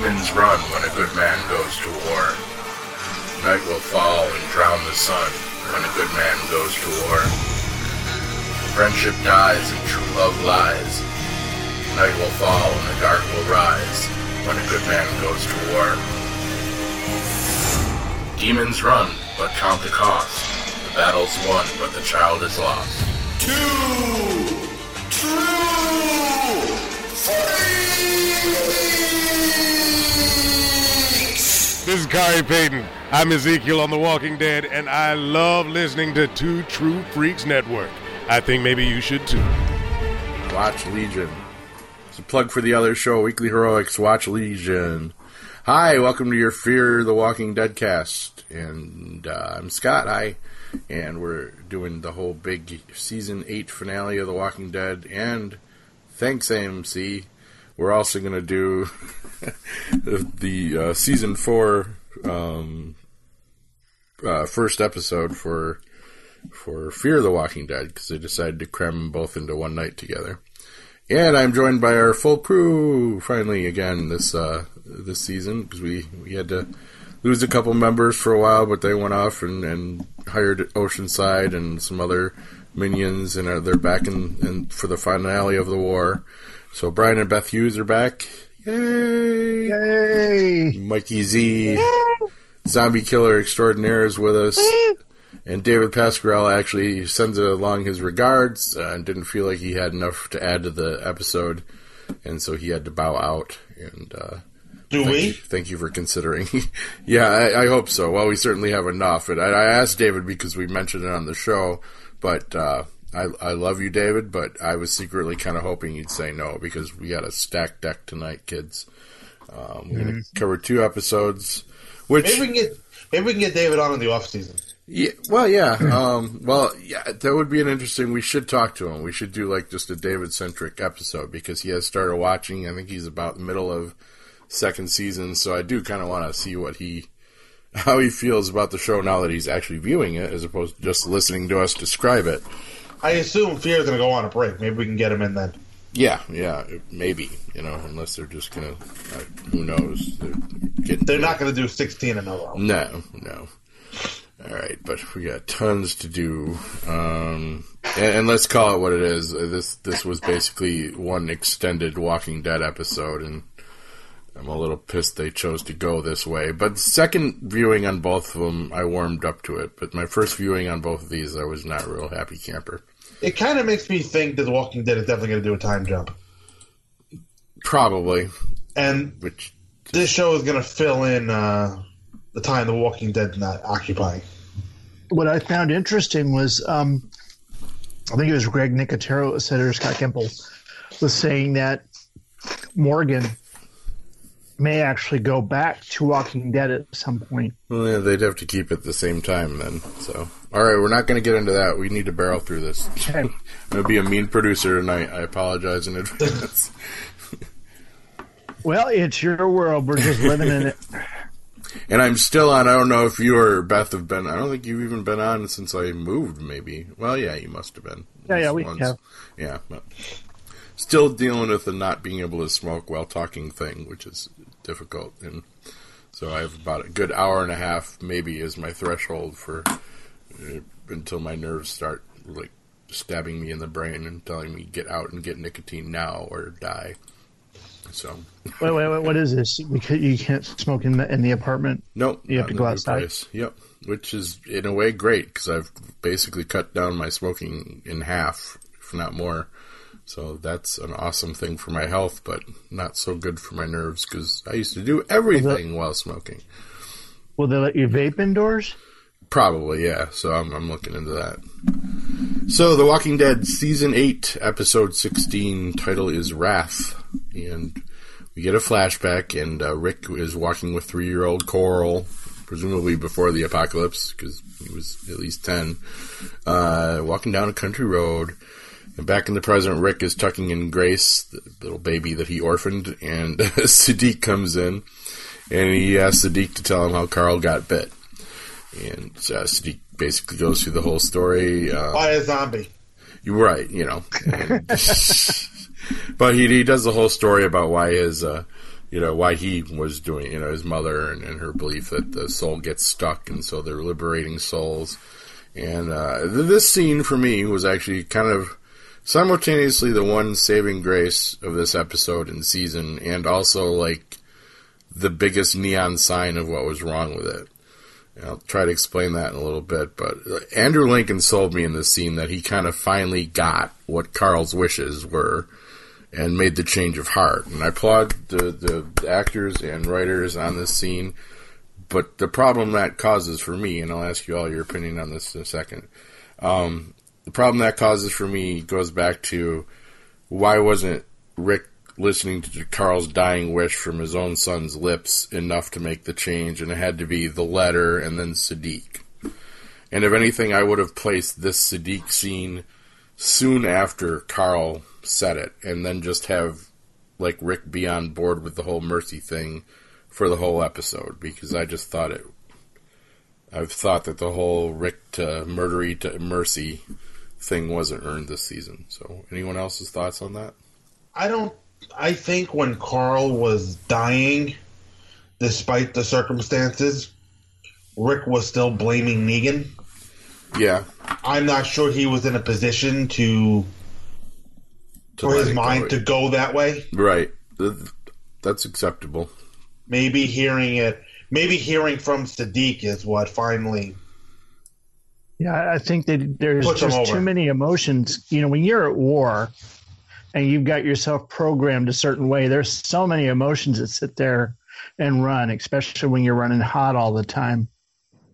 Demons run when a good man goes to war. Night will fall and drown the sun when a good man goes to war. Friendship dies and true love lies. Night will fall and the dark will rise when a good man goes to war. Demons run, but count the cost. The battle's won, but the child is lost. Two, true, freaks! This is Khary Payton. I'm Ezekiel on The Walking Dead, and I love listening to Two True Freaks Network. I think maybe you should too. Watch Legion. It's a plug for the other show, Weekly Heroics. Watch Legion. Hi, welcome to your Fear the Walking Dead cast, and uh, I'm Scott. Hi, and we're doing the whole big season eight finale of The Walking Dead, and thanks AMC, we're also going to do the, uh, season four um, uh, first episode for for Fear the Walking Dead because they decided to cram them both into one night together. And I'm joined by our full crew finally again this uh, this season because we, we had to lose a couple members for a while, but they went off and, and hired Oceanside and some other minions, and uh, they're back in, in for the finale of the war. So Brian and Beth Hughes are back. Yay! Yay! Mikey Z, zombie killer extraordinaire, is with us. And David Pasquarel actually sends along his regards uh, and didn't feel like he had enough to add to the episode, and so he had to bow out. And uh, Do thank we? You, thank you for considering. yeah, I, I hope so. Well, we certainly have enough. And I, I asked David because we mentioned it on the show, but uh, I, I love you, David. But I was secretly kind of hoping you'd say no because we got a stacked deck tonight, kids. Um, we're going to cover two episodes, which Maybe we can get maybe we can get David on in the off season. yeah, well, yeah. Um, well, yeah, that would be an interesting. We should talk to him. We should do like just a David centric episode because he has started watching. I think he's about the middle of second season, so I do kind of want to see what he, how he feels about the show now that he's actually viewing it, as opposed to just listening to us describe it. I assume Fear's going to go on a break. Maybe we can get him in then. Yeah, yeah, maybe you know, unless they're just gonna, uh, who knows? They're, getting They're not going to do 16 in a row. No, no. All right, but we got tons to do, um, and, and let's call it what it is. Uh, This this was basically one extended Walking Dead episode, and I'm a little pissed they chose to go this way. But second viewing on both of them, I warmed up to it. But my first viewing on both of these, I was not a real happy camper. It kind of makes me think that The Walking Dead is definitely going to do a time jump. Probably, And which this show is going to fill in uh, the time The Walking Dead's not occupying. What I found interesting was, um, I think it was Greg Nicotero that said, or Scott Gimple was saying that Morgan may actually go back to Walking Dead at some point. well, yeah, they'd have to keep it the same time then. So, all right, we're not going to get into that. We need to barrel through this. Okay. I'm going to be a mean producer tonight. I apologize in advance. Well, it's your world. We're just living in it. and I'm still on. I don't know if you or Beth have been. I don't think you've even been on since I moved. Maybe. Well, yeah, you must have been. Yeah, yeah, we least have. Yeah, but still dealing with the not being able to smoke while talking thing, which is difficult. And so I have about a good hour and a half, maybe, is my threshold for Uh, until my nerves start like stabbing me in the brain and telling me get out and get nicotine now or die. So Wait, wait, wait. What is this? Because you can't smoke in the in the apartment. Nope. You have to go outside. place. Yep. Which is in a way great because I've basically cut down my smoking in half, if not more. So that's an awesome thing for my health, but not so good for my nerves because I used to do everything while smoking. Will they let you vape indoors? Probably, yeah. So I'm, I'm looking into that. So, The Walking Dead Season 8, Episode 16, title is Wrath. And we get a flashback, and uh, Rick is walking with three year old Carl, presumably before the apocalypse, because he was at least 10, uh, walking down a country road. And back in the present, Rick is tucking in Grace, the little baby that he orphaned, and Siddiq comes in, and he asks Siddiq to tell him how Carl got bit. And uh, Siddiq basically goes through the whole story. Uh, By a zombie. you're right, you know. And- but he, he does the whole story about why his uh, you know, why he was doing, you know, his mother and, and her belief that the soul gets stuck, and so they're liberating souls. And uh, this scene for me was actually kind of simultaneously the one saving grace of this episode and season, and also like the biggest neon sign of what was wrong with it. I'll try to explain that in a little bit, but Andrew Lincoln sold me in this scene that he kind of finally got what Carl's wishes were and made the change of heart. And I applaud the, the actors and writers on this scene. But the problem that causes for me, and I'll ask you all your opinion on this in a second, um, the problem that causes for me goes back to why wasn't Rick listening to Carl's dying wish from his own son's lips enough to make the change, and it had to be the letter and then Siddiq. And if anything, I would have placed this Siddiq scene soon after Carl said it, and then just have like Rick be on board with the whole mercy thing for the whole episode because I just thought it. I've thought that the whole Rick to murdery to mercy thing wasn't earned this season. So, anyone else's thoughts on that? I don't. I think when Carl was dying, despite the circumstances, Rick was still blaming Negan. Yeah, I'm not sure he was in a position to, to for his it go. mind to go that way. right. That's acceptable. Maybe hearing it, maybe hearing from Siddiq is what finally. Yeah, I think that there's just too many emotions. You know, when you're at war and you've got yourself programmed a certain way, there's so many emotions that sit there and run, especially when you're running hot all the time.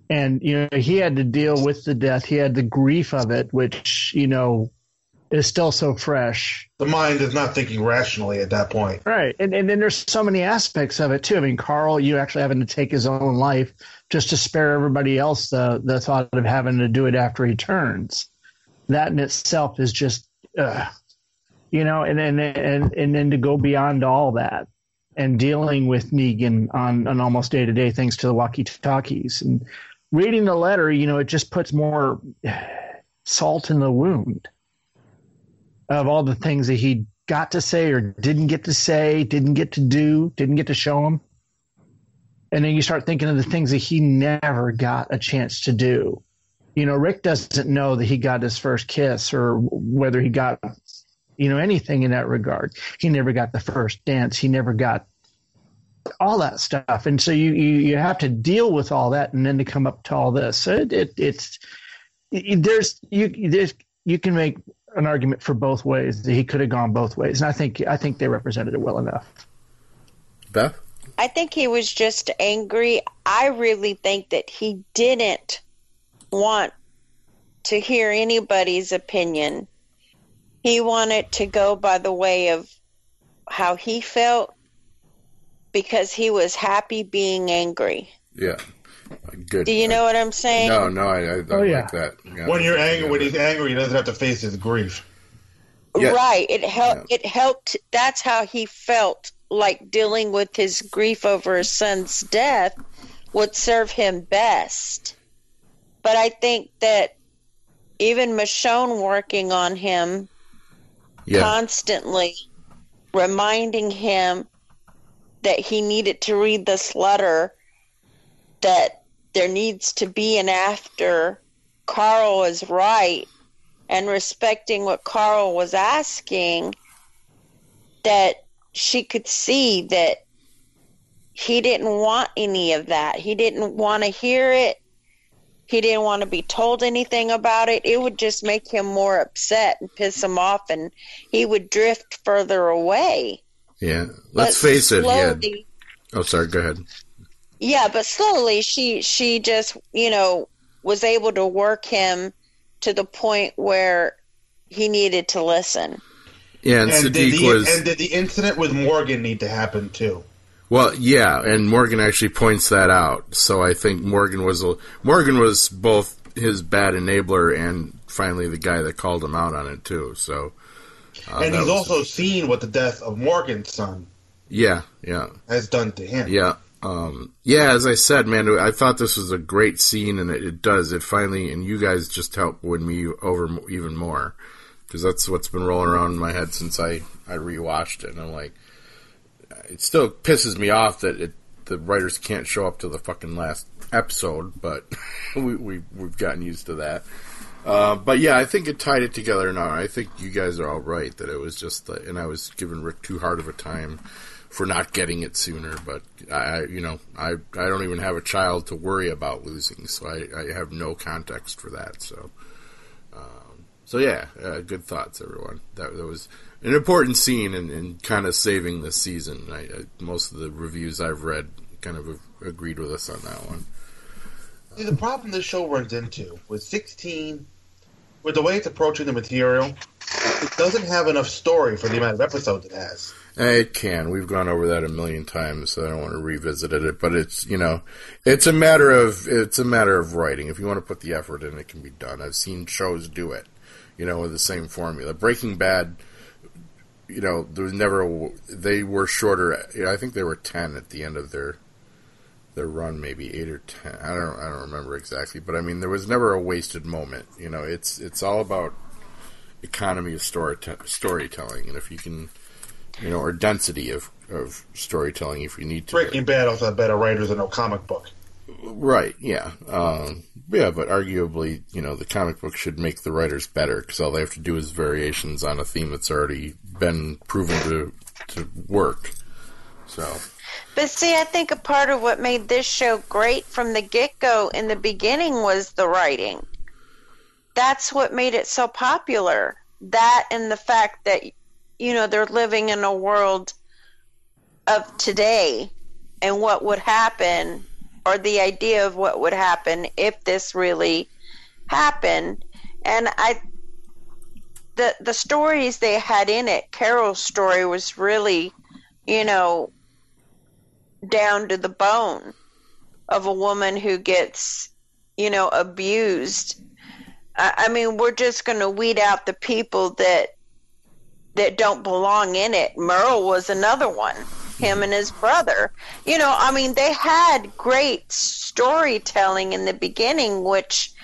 And, you know, he had to deal with the death. He had the grief of it, which, you know, is still so fresh. The mind is not thinking rationally at that point. Right. And, and then there's so many aspects of it, too. I mean, Carl, you actually having to take his own life just to spare everybody else the, the thought of having to do it after he turns. That in itself is just, uh, you know, and then, and, and then to go beyond all that and dealing with Negan on an almost day to day things to the walkie talkies and reading the letter, you know, it just puts more salt in the wound of all the things that he got to say or didn't get to say, didn't get to do, didn't get to show him. And then you start thinking of the things that he never got a chance to do. You know, Rick doesn't know that he got his first kiss or whether he got, you know, anything in that regard. He never got the first dance. He never got all that stuff. And so you, you, you have to deal with all that and then to come up to all this. So it, it, it's, it, there's, you, there's, you can make an argument for both ways that he could have gone both ways. And I think, I think they represented it well enough. Beth? I think he was just angry. I really think that he didn't want to hear anybody's opinion. He wanted to go by the way of how he felt because he was happy being angry. Yeah. Good. Do you know what I'm saying? No, no, I, I, I Oh, yeah. like that. Yeah. When you're angry, when he's angry, he doesn't have to face his grief. Yeah. Right. It helped. It helped. That's how he felt like dealing with his grief over his son's death would serve him best. But I think that even Michonne working on him yeah. constantly, reminding him that he needed to read this letter, that there needs to be an after. Carl is right, and respecting what Carl was asking, that she could see that he didn't want any of that. He didn't want to hear it. He didn't want to be told anything about it. It would just make him more upset and piss him off, and he would drift further away. Yeah. Let's But face it. He had, slowly- oh, sorry. Go ahead. Yeah, but slowly she she just you know was able to work him to the point where he needed to listen. Yeah, and, And did, Siddiq the, was and did the incident with Morgan need to happen too? Well, yeah, and Morgan actually points that out. So I think Morgan was a, Morgan was both his bad enabler and finally the guy that called him out on it too. So uh, and he's also seen what the death of Morgan's son yeah, yeah, has done to him. yeah. Um, yeah, as I said, man, I thought this was a great scene, and it, it does. It finally, and you guys just helped win me over even more because that's what's been rolling around in my head since I I rewatched it. And I'm like, it still pisses me off that it, the writers can't show up to the fucking last episode, but we, we we've gotten used to that. Uh, but yeah, I think it tied it together now. I think you guys are all right that it was just, the, and I was giving Rick too hard of a time for not getting it sooner. But I, you know, I I don't even have a child to worry about losing, so I, I have no context for that. So, um, so yeah, uh, good thoughts, everyone. That, that was an important scene in, in kind of saving the season. I, I, most of the reviews I've read kind of agreed with us on that one. See, the problem this show runs into with 16, with the way it's approaching the material, it doesn't have enough story for the amount of episodes it has. It can. We've gone over that a million times, so I don't want to revisit it. But it's you know, it's a matter of it's a matter of writing. If you want to put the effort in, it can be done. I've seen shows do it, you know, with the same formula. Breaking Bad, you know, there was never a, they were shorter. I think they were ten at the end of their their run, maybe eight or ten. I don't I don't remember exactly, but I mean, there was never a wasted moment. You know, it's it's all about economy of story storytelling, and if you can you know, or density of, of storytelling if you need to. Breaking Bad also had better writers than no comic book. Right. Yeah. Um, yeah, but arguably, you know, the comic book should make the writers better because all they have to do is variations on a theme that's already been proven to to work. So. But see, I think a part of what made this show great from the get go in the beginning was the writing. That's what made it so popular. That and the fact that you know, they're living in a world of today and what would happen or the idea of what would happen if this really happened. And I the the stories they had in it, Carol's story was really, you know, down to the bone of a woman who gets, you know, abused. I, I mean, we're just going to weed out the people that that don't belong in it. Merle was another one. Him and his brother. You know, I mean, they had great storytelling in the beginning, which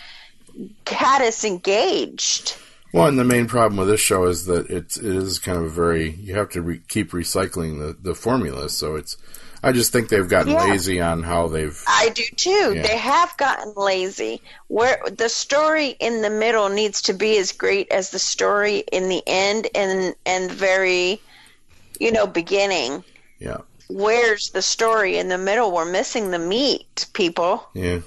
had us engaged. Well, and the main problem with this show is that it's, it is kind of a very you have to re- keep recycling the the formula. So it's I just think they've gotten yeah. lazy on how they've. I do too. Yeah. They have gotten lazy. Where the story in the middle needs to be as great as the story in the end and and very, you know, beginning. Yeah. Where's the story in the middle? We're missing the meat, people. Yeah.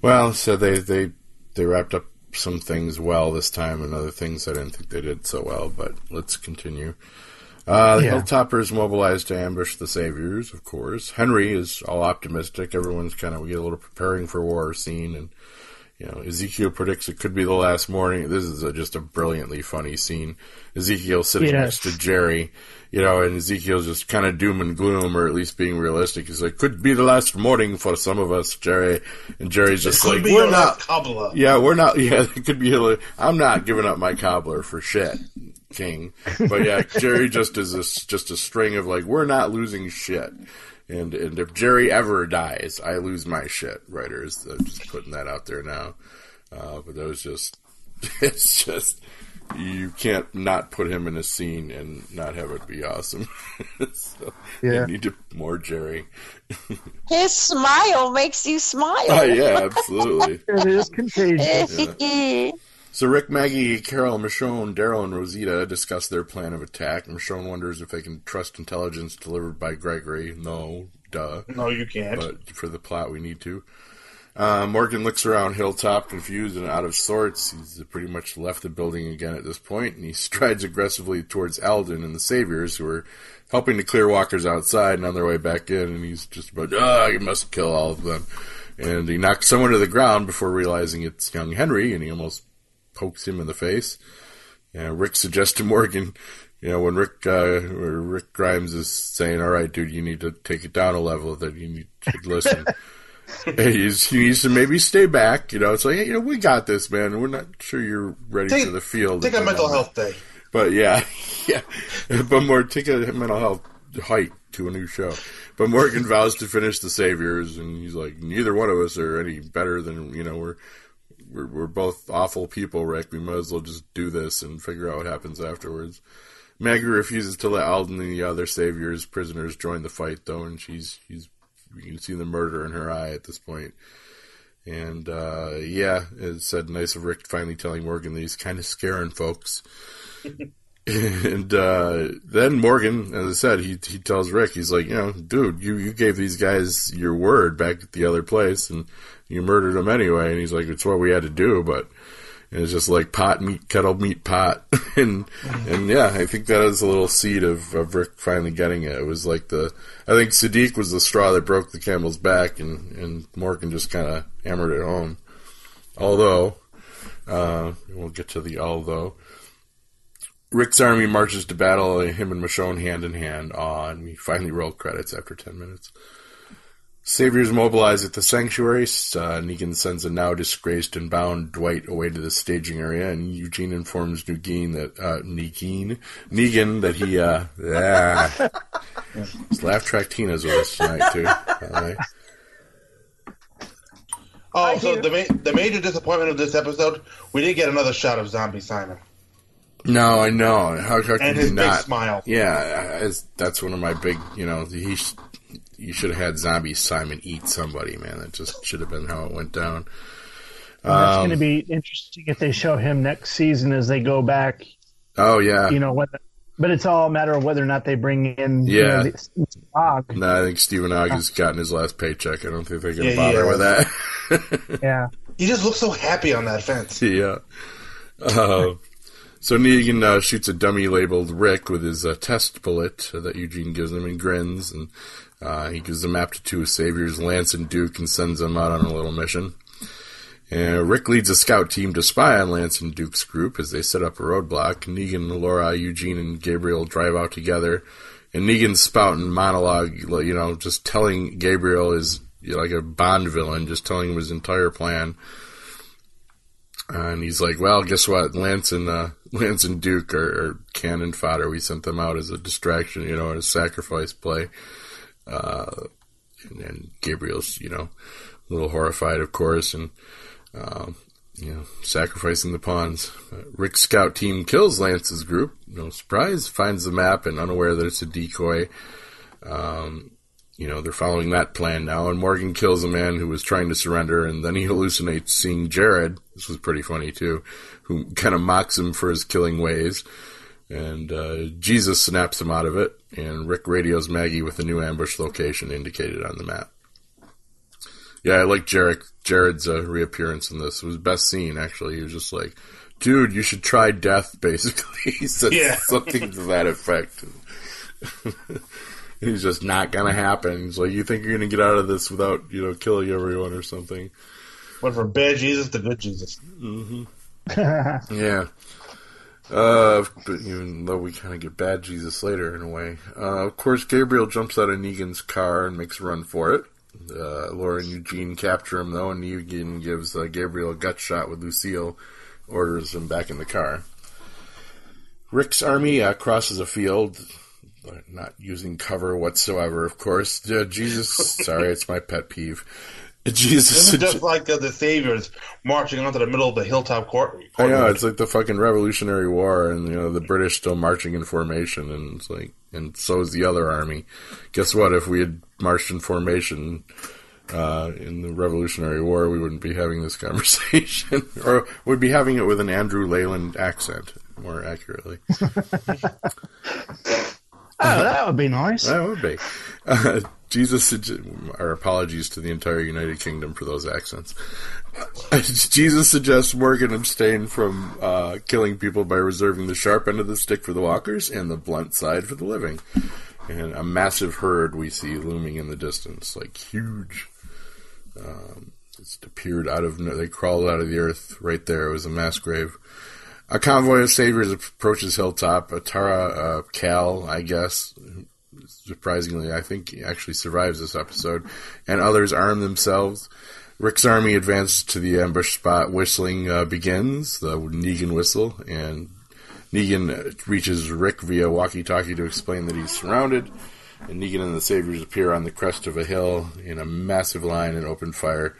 Well, so they they they wrapped up some things well this time, and other things I didn't think they did so well. But let's continue. Uh, the yeah. Hilltoppers mobilized to ambush the Saviors, of course. Henry is all optimistic. Everyone's kind of, we get a little preparing for war scene. And, you know, Ezekiel predicts it could be the last morning. This is a, just a brilliantly funny scene. Ezekiel sitting yes. next to Jerry, you know, and Ezekiel's just kind of doom and gloom, or at least being realistic. He's like, could be the last morning for some of us, Jerry. And Jerry's just like, we're not. Cobbler. Yeah, we're not. Yeah, it could be. I'm not giving up my cobbler for shit. King. But yeah, Jerry just is a, just a string of like, we're not losing shit. And and if Jerry ever dies, I lose my shit. Writers, I'm just putting that out there now. Uh, but that was just, it's just, you can't not put him in a scene and not have it be awesome. so yeah. you need to, more Jerry. His smile makes you smile. Oh, yeah, absolutely. it is contagious. Yeah. So Rick, Maggie, Carol, Michonne, Daryl, and Rosita discuss their plan of attack. Michonne wonders if they can trust intelligence delivered by Gregory. No, duh. No, you can't. But for the plot, we need to. Uh, Morgan looks around Hilltop, confused and out of sorts. He's pretty much left the building again at this point, and he strides aggressively towards Alden and the Saviors, who are helping to clear walkers outside and on their way back in. And he's just about, ah, you must kill all of them. And he knocks someone to the ground before realizing it's young Henry, and he almost pokes him in the face. And Rick suggests to Morgan, you know, when Rick uh, Rick Grimes is saying, "All right, dude, you need to take it down a level. That you need to listen." he's, he needs to maybe stay back. You know, it's like, hey, you know, we got this, man. We're not sure you're ready take, for the field. Take a mental health day. But yeah, yeah. But more take a mental health hike to a new show. But Morgan vows to finish the Saviors, and he's like, neither one of us are any better than you know. We're we're, we're both awful people, Rick. We might as well just do this and figure out what happens afterwards. Maggie refuses to let Alden and the other saviors prisoners join the fight, though, and she's she's you can see the murder in her eye at this point. And uh, yeah, it said nice of Rick finally telling Morgan that he's kind of scaring folks. and uh, then Morgan, as I said, he he tells Rick, he's like, you know, dude, you you gave these guys your word back at the other place, and you murdered them anyway. And he's like, it's what we had to do, but it's just like pot meat, kettle meat, pot, and and yeah, I think that is a little seed of, of Rick finally getting it. It was like the I think Siddiq was the straw that broke the camel's back, and and Morgan just kind of hammered it home. Although, uh, we'll get to the although. Rick's army marches to battle, and him and Michonne hand in hand. Aw, and we finally roll credits after ten minutes. Saviors mobilize at the sanctuary. Uh, Negan sends a now disgraced and bound Dwight away to the staging area, and Eugene informs Negan that uh, Negan, Negan that he uh, yeah, his laugh track Tina's with us tonight too. Right. Oh, so the ma- the major disappointment of this episode, we didn't get another shot of Zombie Simon No, I know. How, how can and you his big not? smile. Yeah, as, that's one of my big. You know, he. sh- You should have had Zombie Simon eat somebody, man. That just should have been how it went down. And that's Um, going to be interesting if they show him next season as they go back. Oh yeah, You know, whether, but it's all a matter of whether or not they bring in. you Yeah. know, the, No, I think Stephen Ogg has gotten his last paycheck. I don't think they're going to Yeah, bother yeah. with that. Yeah. He just looks so happy on that fence. yeah. Uh, so Negan uh, shoots a dummy labeled Rick with his uh, test bullet that Eugene gives him and grins. And uh, he gives the map to two saviors, Lance and Duke, and sends them out on a little mission. And Rick leads a scout team to spy on Lance and Duke's group as they set up a roadblock. Negan, Laura, Eugene, and Gabriel drive out together. And Negan's spouting monologue, you know, just telling Gabriel is like a Bond villain, just telling him his entire plan. And he's like, "Well, guess what? Lance and uh, Lance and Duke are, are cannon fodder. We sent them out as a distraction, you know, as a sacrifice play." Uh, and then Gabriel's, you know, a little horrified, of course, and um, you know, sacrificing the pawns. Uh, Rick's scout team kills Lance's group. No surprise. Finds the map and unaware that it's a decoy. Um, you know, they're following that plan now. And Morgan kills a man who was trying to surrender, and then he hallucinates seeing Jared. This was pretty funny too, who kind of mocks him for his killing ways. And uh, Jesus snaps him out of it, and Rick radios Maggie with a new ambush location indicated on the map. Yeah, I like Jared, Jared's uh, reappearance in this. It was best scene, actually. He was just like, dude, you should try death, basically. he said Yeah. something to that effect. He's just not gonna happen. He's like, you think you're gonna get out of this without, you know, killing everyone or something. Went from bad Jesus to good Jesus. Yeah. Uh, but even though we kind of get bad Jesus later in a way. Uh, of course, Gabriel jumps out of Negan's car and makes a run for it. Uh, Laura and Eugene capture him though, and Negan gives uh, Gabriel a gut shot with Lucille, orders him back in the car. Rick's army uh, crosses a field, uh, not using cover whatsoever, of course. Uh, Jesus, sorry, it's my pet peeve. Jesus, This is just like uh, the Saviors marching onto the middle of the hilltop court. I know it's like the fucking Revolutionary War, and you know the British still marching in formation, and it's like, and so is the other army. Guess what? If we had marched in formation uh, in the Revolutionary War, we wouldn't be having this conversation, or we'd be having it with an Andrew Leyland accent, more accurately. Oh, that would be nice. That would be. Uh, Jesus, our apologies to the entire United Kingdom for those accents. Jesus suggests Morgan abstain from uh, killing people by reserving the sharp end of the stick for the walkers and the blunt side for the living. And a massive herd we see looming in the distance, like huge. Um, it's appeared out of. They crawled out of the earth right there. It was a mass grave. A convoy of saviors approaches Hilltop. Tara uh, Cal, I guess, surprisingly, I think actually survives this episode, and others arm themselves. Rick's army advances to the ambush spot. Whistling uh, begins, the Negan whistle, and Negan reaches Rick via walkie-talkie to explain that he's surrounded. And Negan and the Saviors appear on the crest of a hill in a massive line and open fire.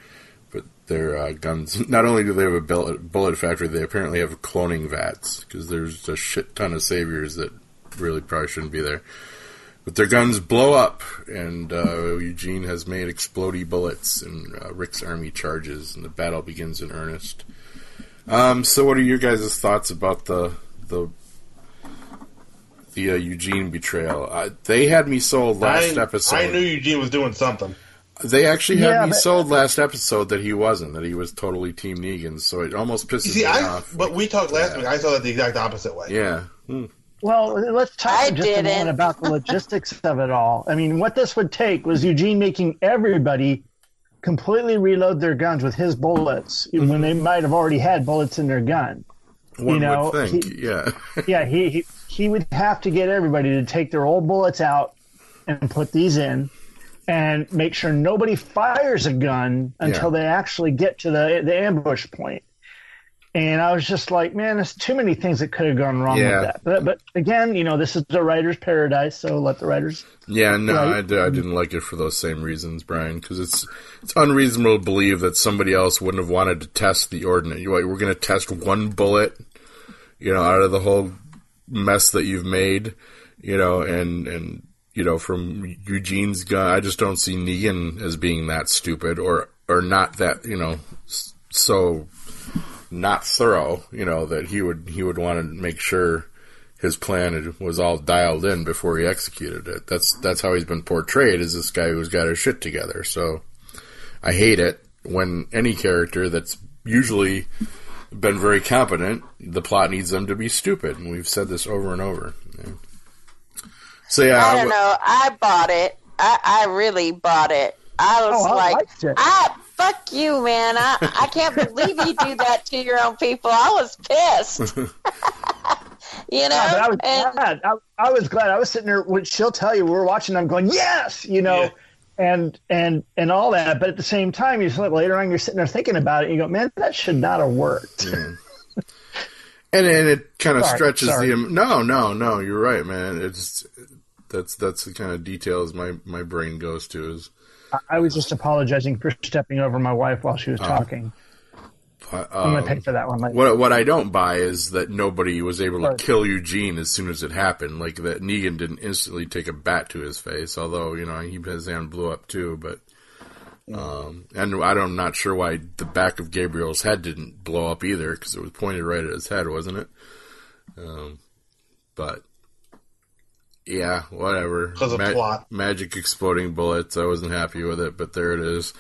Their uh, guns, not only do they have a bullet, bullet factory, they apparently have cloning vats because there's a shit ton of Saviors that really probably shouldn't be there. But their guns blow up, and uh, Eugene has made explodey bullets, and uh, Rick's army charges, and the battle begins in earnest. Um, so, what are your guys' thoughts about the the the uh, Eugene betrayal? Uh, they had me sold last I, episode. I knew Eugene was doing something. They actually had Yeah, me but- sold last episode that he wasn't, that he was totally Team Negan. So it almost pisses see, me I off. but we talked last week. I saw that the exact opposite way. yeah, Hmm. Well, let's talk I just a didn't. moment about the logistics of it all. I mean, what this would take was Eugene making everybody completely reload their guns with his bullets when they might have already had bullets in their gun. one know, would think. he- yeah, Yeah, he, he he would have to get everybody to take their old bullets out and put these in, and make sure nobody fires a gun until Yeah. they actually get to the the ambush point. And I was just like, man, there's too many things that could have gone wrong Yeah. with that. But, but again, you know, this is the writer's paradise, so let the writers. yeah. No. I, I didn't like it for those same reasons, Brian. Because it's it's unreasonable to believe that somebody else wouldn't have wanted to test the ordnance. You- We're going to test one bullet, you know, out of the whole mess that you've made, you know, and and you know, from Eugene's gun, I just don't see Negan as being that stupid or or not that you know so not thorough, you know, that he would he would want to make sure his plan was all dialed in before he executed it. That's that's how he's been portrayed as this guy who's got his shit together. So I hate it when any character that's usually been very competent, the plot needs them to be stupid, and we've said this over and over. Yeah. So yeah, I I don't w- know. I bought it. I, I really bought it. I oh, was Oh, like, liked it. I fuck you, man. I, I can't believe you do that to your own people. I was pissed. you know, Yeah, but I was and glad. I, I was glad. I was sitting there. When she'll tell you, we are watching. I'm going, yes, you know, Yeah. and and and all that. But at the same time, you just like later on, you're sitting there thinking about it. And you go, man, that should not have worked. and and it kind of Sorry, stretches sorry. the no no no you're right man it's that's that's the kind of details my my brain goes to is I, I was just apologizing for stepping over my wife while she was talking. I'm um, gonna pay for that one later. what what I don't buy is that nobody was able to kill Eugene as soon as it happened. Like that Negan didn't instantly take a bat to his face, although you know he, his hand blew up too. But um, and I don't, I'm not sure why the back of Gabriel's head didn't blow up either because it was pointed right at his head, wasn't it? Um, but yeah, whatever. 'Cause of plot. Magic exploding bullets. I wasn't happy with it, but there it is.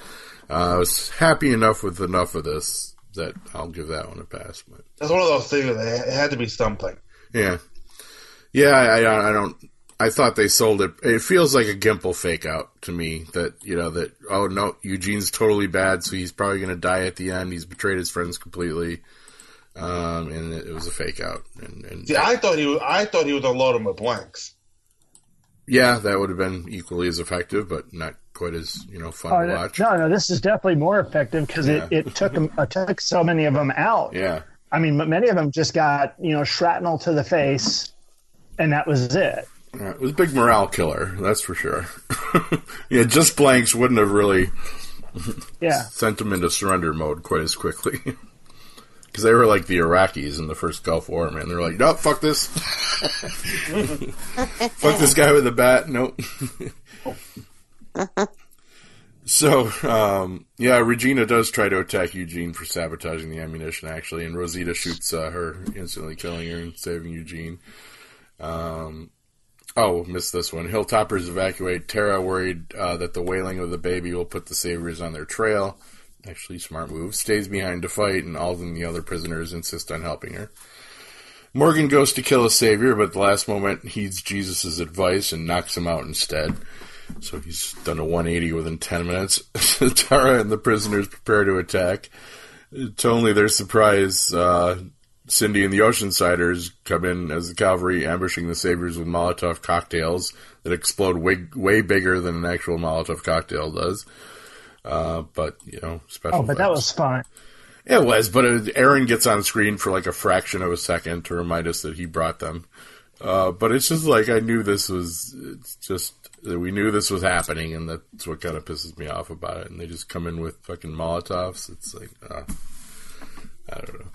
Uh, I was happy enough with enough of this that I'll give that one a pass. But That's one of those things that it had to be something. yeah, yeah, I, I don't, I don't. I thought they sold it. It feels like a Gimple fake out to me. That you know that oh no, Eugene's totally bad, so he's probably going to die at the end. He's betrayed his friends completely, um, and it, it was a fake out. And, and See, I thought he was. I thought he was unloading with blanks. Yeah, that would have been equally as effective, but not quite as you know fun Oh, to watch. no, no, this is definitely more effective because Yeah. it, it took it took so many of them out. Yeah, I mean, but many of them just got you know shrapnel to the face, and that was it. Uh, it was a big morale killer, that's for sure. yeah, just blanks wouldn't have really Yeah. sent them into surrender mode quite as quickly. Because they were like the Iraqis in the first Gulf War, man. They're like, no, fuck this. fuck this guy with the bat. Nope. so, um, yeah, Regina does try to attack Eugene for sabotaging the ammunition, actually, and Rosita shoots uh, her, instantly killing her and saving Eugene. Um, oh, missed this one. Hilltoppers evacuate. Tara worried uh, that the wailing of the baby will put the Saviors on their trail. Actually, smart move. Stays behind to fight, and Alden and the other prisoners insist on helping her. Morgan goes to kill a savior, but the last moment heeds Jesus' advice and knocks him out instead. So he's done a 180 within 10 minutes. Tara and the prisoners prepare to attack. To only their surprise, uh, Cindy and the Oceansiders come in as the cavalry, ambushing the saviors with Molotov cocktails that explode way, way bigger than an actual Molotov cocktail does. Uh, but, you know, special Oh, but that was fun. It was, but it, Aaron gets on screen for like a fraction of a second to remind us that he brought them. Uh, but it's just like I knew this was. It's just we knew this was happening, and that's what kind of pisses me off about it. And they just come in with fucking Molotovs. It's like, uh, I don't know.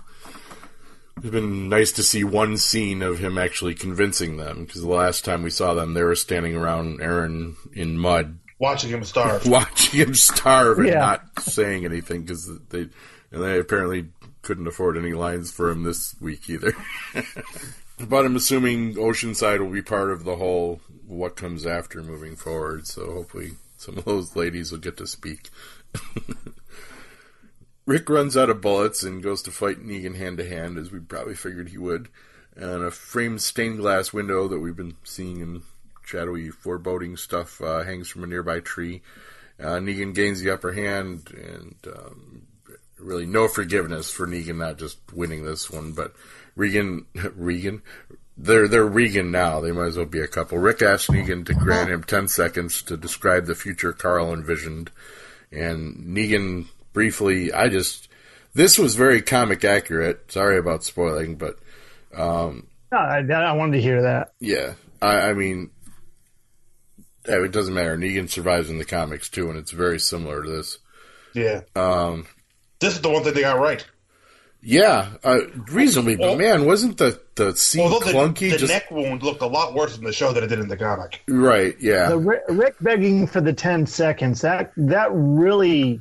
It's been nice to see one scene of him actually convincing them because the last time we saw them, they were standing around Aaron in mud, Watching him starve. watching him starve and Yeah. not saying anything because they and they apparently couldn't afford any lines for him this week either. but I'm assuming Oceanside will be part of the whole what comes after moving forward. So hopefully some of those ladies will get to speak. Rick runs out of bullets and goes to fight Negan hand to hand, as we probably figured he would. And a framed stained glass window that we've been seeing in shadowy foreboding stuff uh, hangs from a nearby tree. Uh, Negan gains the upper hand, and um, really no forgiveness for Negan not just winning this one. But Regan, Regan, they're they're Regan now. They might as well be a couple. Rick asks Negan to grant him ten seconds to describe the future Carl envisioned, and Negan briefly. I just this was very comic accurate. Sorry about spoiling, but No, I, I wanted to hear that. yeah, I, I mean, eh, it doesn't matter. Negan survives in the comics too, and it's very similar to this. Yeah. Um, This is the one thing they got right. yeah, uh, reasonably, but man, wasn't the the scene Although the, clunky? the just neck wound looked a lot worse in the show than it did in the comic. right, yeah, The Rick, Rick begging for the ten seconds that that really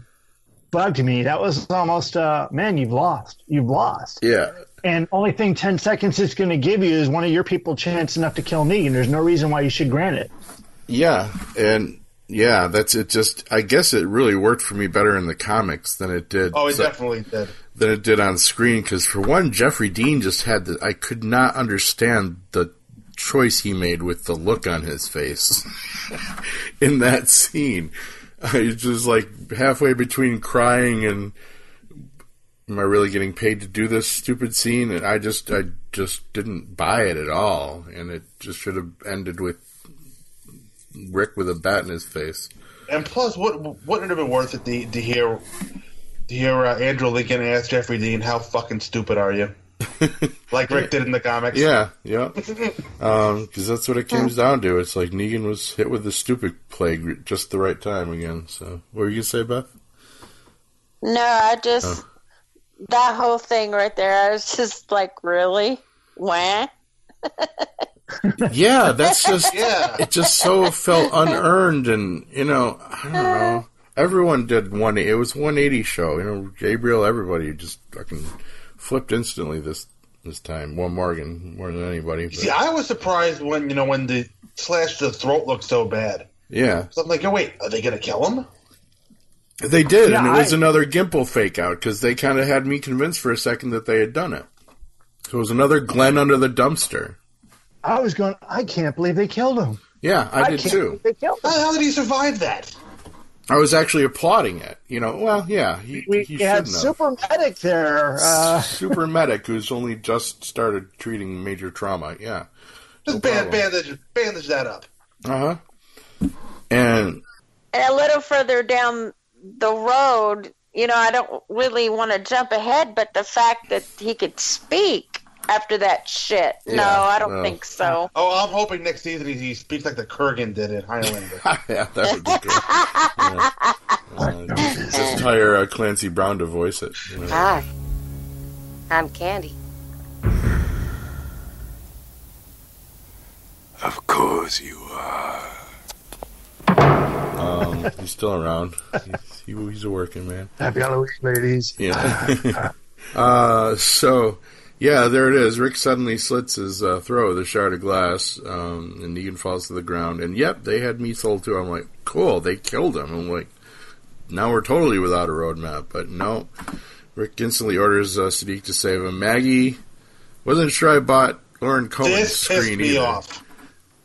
bugged me. That was almost, uh, man, you've lost. You've lost. yeah. And only thing ten seconds is going to give you is one of your people chance enough to kill Negan. There's no reason why you should grant it. Yeah, and yeah, that's it. Just I guess it really worked for me better in the comics than it did. Oh, it so- definitely did. than it did on screen. Because for one, Jeffrey Dean just had the. I could not understand the choice he made with the look on his face in that scene. It's just like halfway between crying and. Am I really getting paid to do this stupid scene? And I just, I just didn't buy it at all, and it just should have ended with Rick with a bat in his face. And plus, what wouldn't it have been worth it to, to hear to hear uh, Andrew Lincoln ask Jeffrey Dean, "How fucking stupid are you?" like Rick did in the comics. Yeah, yeah. Because that's what it comes down to. It's like Negan was hit with the stupid plague at just the right time again. So, what were you gonna say, Beth? No, I just that whole thing right there. I was just like, really, wah. Yeah, that's just. Yeah. It just so felt unearned, and you know, I don't uh-huh. know. Everyone did one. It was one eighty show. You know, Gabriel, everybody just fucking flipped instantly this this time. Well, Morgan more than anybody. But, See, I was surprised when you know when the slash the throat looked so bad. yeah, So I'm like, oh wait, are they gonna kill him? They did, and it Yeah, was another Gimple fake out because they kind of had me convinced for a second that they had done it. So it was another Glenn under the dumpster. I was going. I can't believe they killed him. Yeah, I, did can't too. They killed How him. the hell did he survive that? I was actually applauding it. You know, well, yeah, he, We he had have. super medic there. Uh, Super medic who's only just started treating major trauma. Yeah. Just No band, bandage, bandage that up. Uh huh. And And a little further down the road, you know, I don't really want to jump ahead, but the fact that he could speak after that shit, no, I don't well. think so. Oh, I'm hoping next season he, he speaks like the Kurgan did in Highlander. yeah, that would be good. Yeah. Uh, just, just hire uh, Clancy Brown to voice it. you know. Hi. I'm Candy. Of course you are. Um, he's still around. He's, he, he's a working man. Happy Halloween, ladies. Yeah. uh, so, yeah, there it is. Rick suddenly slits his uh, throat with a shard of glass, um, and Negan falls to the ground. And yep, they had me sold too. I'm like, cool, they killed him. I'm like, now we're totally without a roadmap. But no, Rick instantly orders uh, Siddiq to save him. Maggie wasn't sure I bought Lauren Cohan's this pissed screen me either. off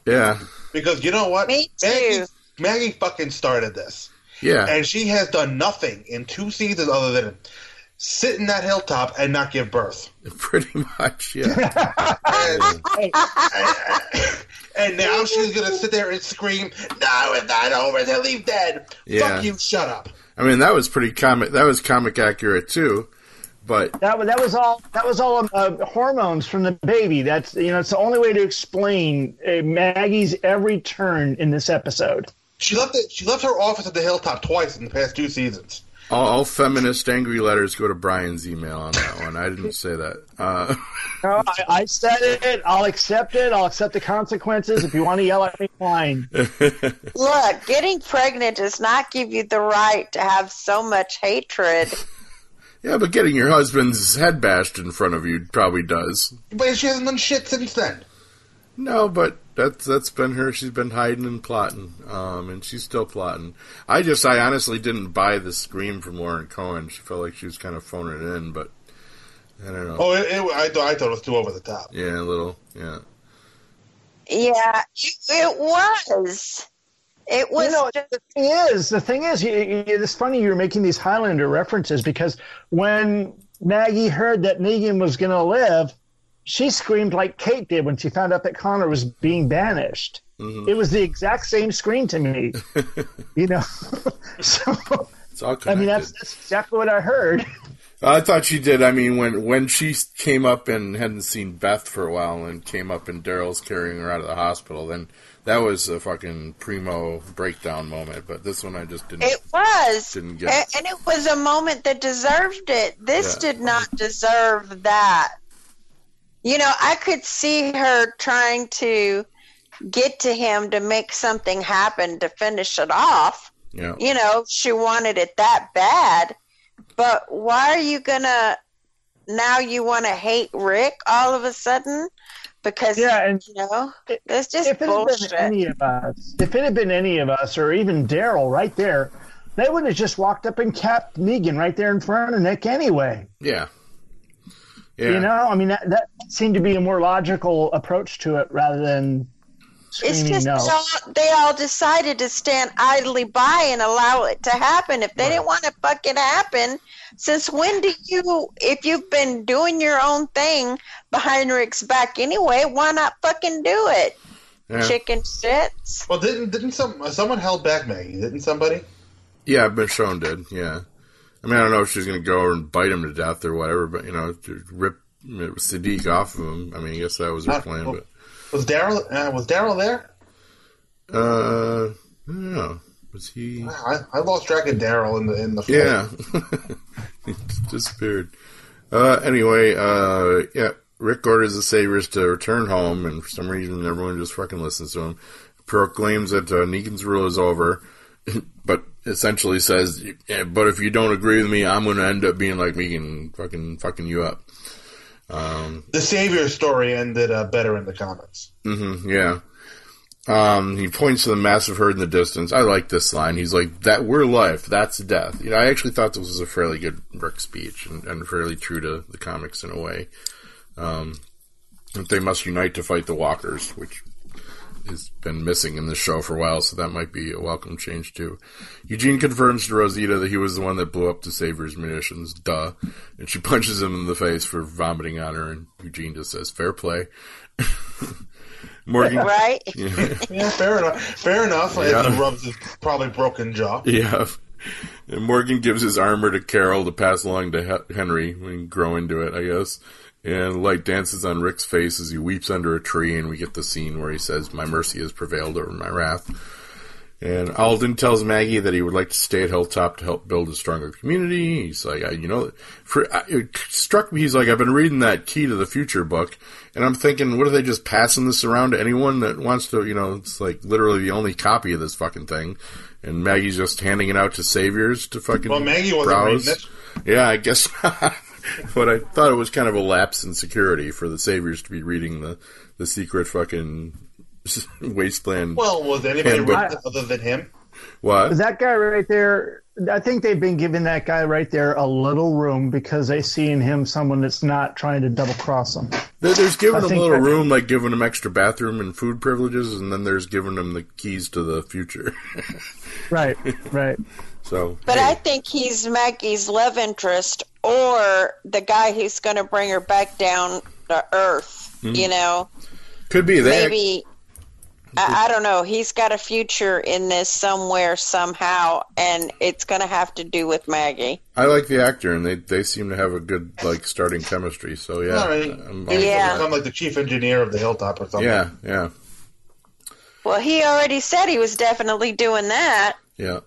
Yeah, because you know what? Me too. Maggie, Maggie fucking started this, yeah, and she has done nothing in two seasons other than sit in that hilltop and not give birth. pretty much. Yeah, And, and now she's gonna sit there and scream, "No, it's not over till he's dead." Yeah. Fuck you! Shut up. I mean that was pretty comic. That was comic accurate too. But That, wa- that was all. That was all uh, hormones from the baby. That's you know. It's the only way to explain uh, Maggie's every turn in this episode. She left it. She left her office at the hilltop twice in the past two seasons, All, all feminist angry letters go to Brian's email on that one. I didn't say that. Uh, No, I, I said it. I'll accept it. I'll accept the consequences. If you want to yell at me, fine. Look, getting pregnant does not give you the right to have so much hatred. yeah, but getting your husband's head bashed in front of you probably does. But she hasn't done shit since then. No, but that's that's been her. She's been hiding and plotting, um, and she's still plotting. I just, I honestly didn't buy the scream from Lauren Cohan. She felt like she was kind of phoning it in, but I don't know. Oh, it, it, I, thought- I thought it was too over the top. Yeah, a little. Yeah, Yeah, it, it was. It was You know, just the thing is, the thing is, you, you, it's funny you're making these Highlander references because when Maggie heard that Negan was going to live, she screamed like Kate did when she found out that Connor was being banished. Mm-hmm. It was the exact same scream to me, you know. so, it's all I mean, that's, that's exactly what I heard. I thought she did. I mean, when when she came up and hadn't seen Beth for a while, and came up and Daryl's carrying her out of the hospital, then that was a fucking primo breakdown moment. But this one, I just didn't. It was. Didn't And, get- and it was a moment that deserved it. This Yeah. did not deserve that. You know, I could see her trying to get to him to make something happen to finish it off. yeah, You know, she wanted it that bad. But why are you going to now you want to hate Rick all of a sudden? Because, Yeah, and you know, it's just if it had been any of us, if it had been any of us, or even Daryl right there, they would have just walked up and capped Negan right there in front of Nick anyway. yeah, yeah. You know, I mean, that, that seemed to be a more logical approach to it rather than It's screaming just no. they all, they all decided to stand idly by and allow it to happen. If they didn't want to fucking happen, since when do you, if you've been doing your own thing behind Rick's back anyway, why not fucking do it? yeah. Chicken shits. Well, didn't didn't some someone held back Maggie? Didn't somebody? Yeah, Michonne did. Yeah, I mean, I don't know if she's going to go and bite him to death or whatever, but you know, to rip Siddiq off of him. I mean, I guess that was her Not- plan. well- But Was Daryl uh, was Daryl there? uh, I don't know. Was he? I, I lost track of Daryl in the in the Yeah, He disappeared. Uh, anyway, uh, yeah. Rick orders the Saviors to return home, and for some reason, everyone just fucking listens to him. Proclaims that uh, Negan's rule is over, but essentially says, yeah, "But if you don't agree with me, I'm going to end up being like Negan, fucking fucking you up." Um, The Savior story ended uh, better in the comics. hmm yeah. Um, he points to the massive herd in the distance. I like this line. He's like, "That we're life, that's death." You know, I actually thought this was a fairly good Rick speech and, and fairly true to the comics in a way. Um, that they must unite to fight the Walkers, which has been missing in this show for a while, so that might be a welcome change too. Eugene confirms to Rosita that he was the one that blew up the Savior's munitions. Duh. And she punches him in the face for vomiting on her, and Eugene just says, "Fair play." Morgan, Right? Yeah, fair enough. Fair enough. As Yeah. he rubs his probably broken jaw. Yeah. And Morgan gives his armor to Carol to pass along to Henry when he grow into it, I guess. And light dances on Rick's face as he weeps under a tree, and we get the scene where he says, "My mercy has prevailed over my wrath." And Alden tells Maggie that he would like to stay at Hilltop to help build a stronger community. He's like, I, you know, for I- it struck me. He's like, I've been reading that Key to the Future book, and I'm thinking, what are they just passing this around to anyone that wants to? You know, it's like literally the only copy of this fucking thing, and Maggie's just handing it out to saviors to fucking. Well, Maggie wasn't browse. Yeah, I guess. but I thought it was kind of a lapse in security for the saviors to be reading the the secret fucking wasteland. Well, was anybody Yeah, but- other than him? what? That guy right there, I think they've been giving that guy right there a little room because they see in him someone that's not trying to double cross them. There- There's giving I them a little room, like giving him extra bathroom and food privileges, and then there's giving him the keys to the future. Right, right. So, But hey, I think he's Maggie's love interest or the guy who's going to bring her back down to earth. Hmm. You know, could be they. maybe. I, I don't know. He's got a future in this somewhere, somehow, and it's going to have to do with Maggie. I like the actor, and they they seem to have a good like starting chemistry. So yeah, All right. I'm- He Yeah. become like the chief engineer of the Hilltop or something. yeah, yeah, Well, he already said he was definitely doing that. yeah.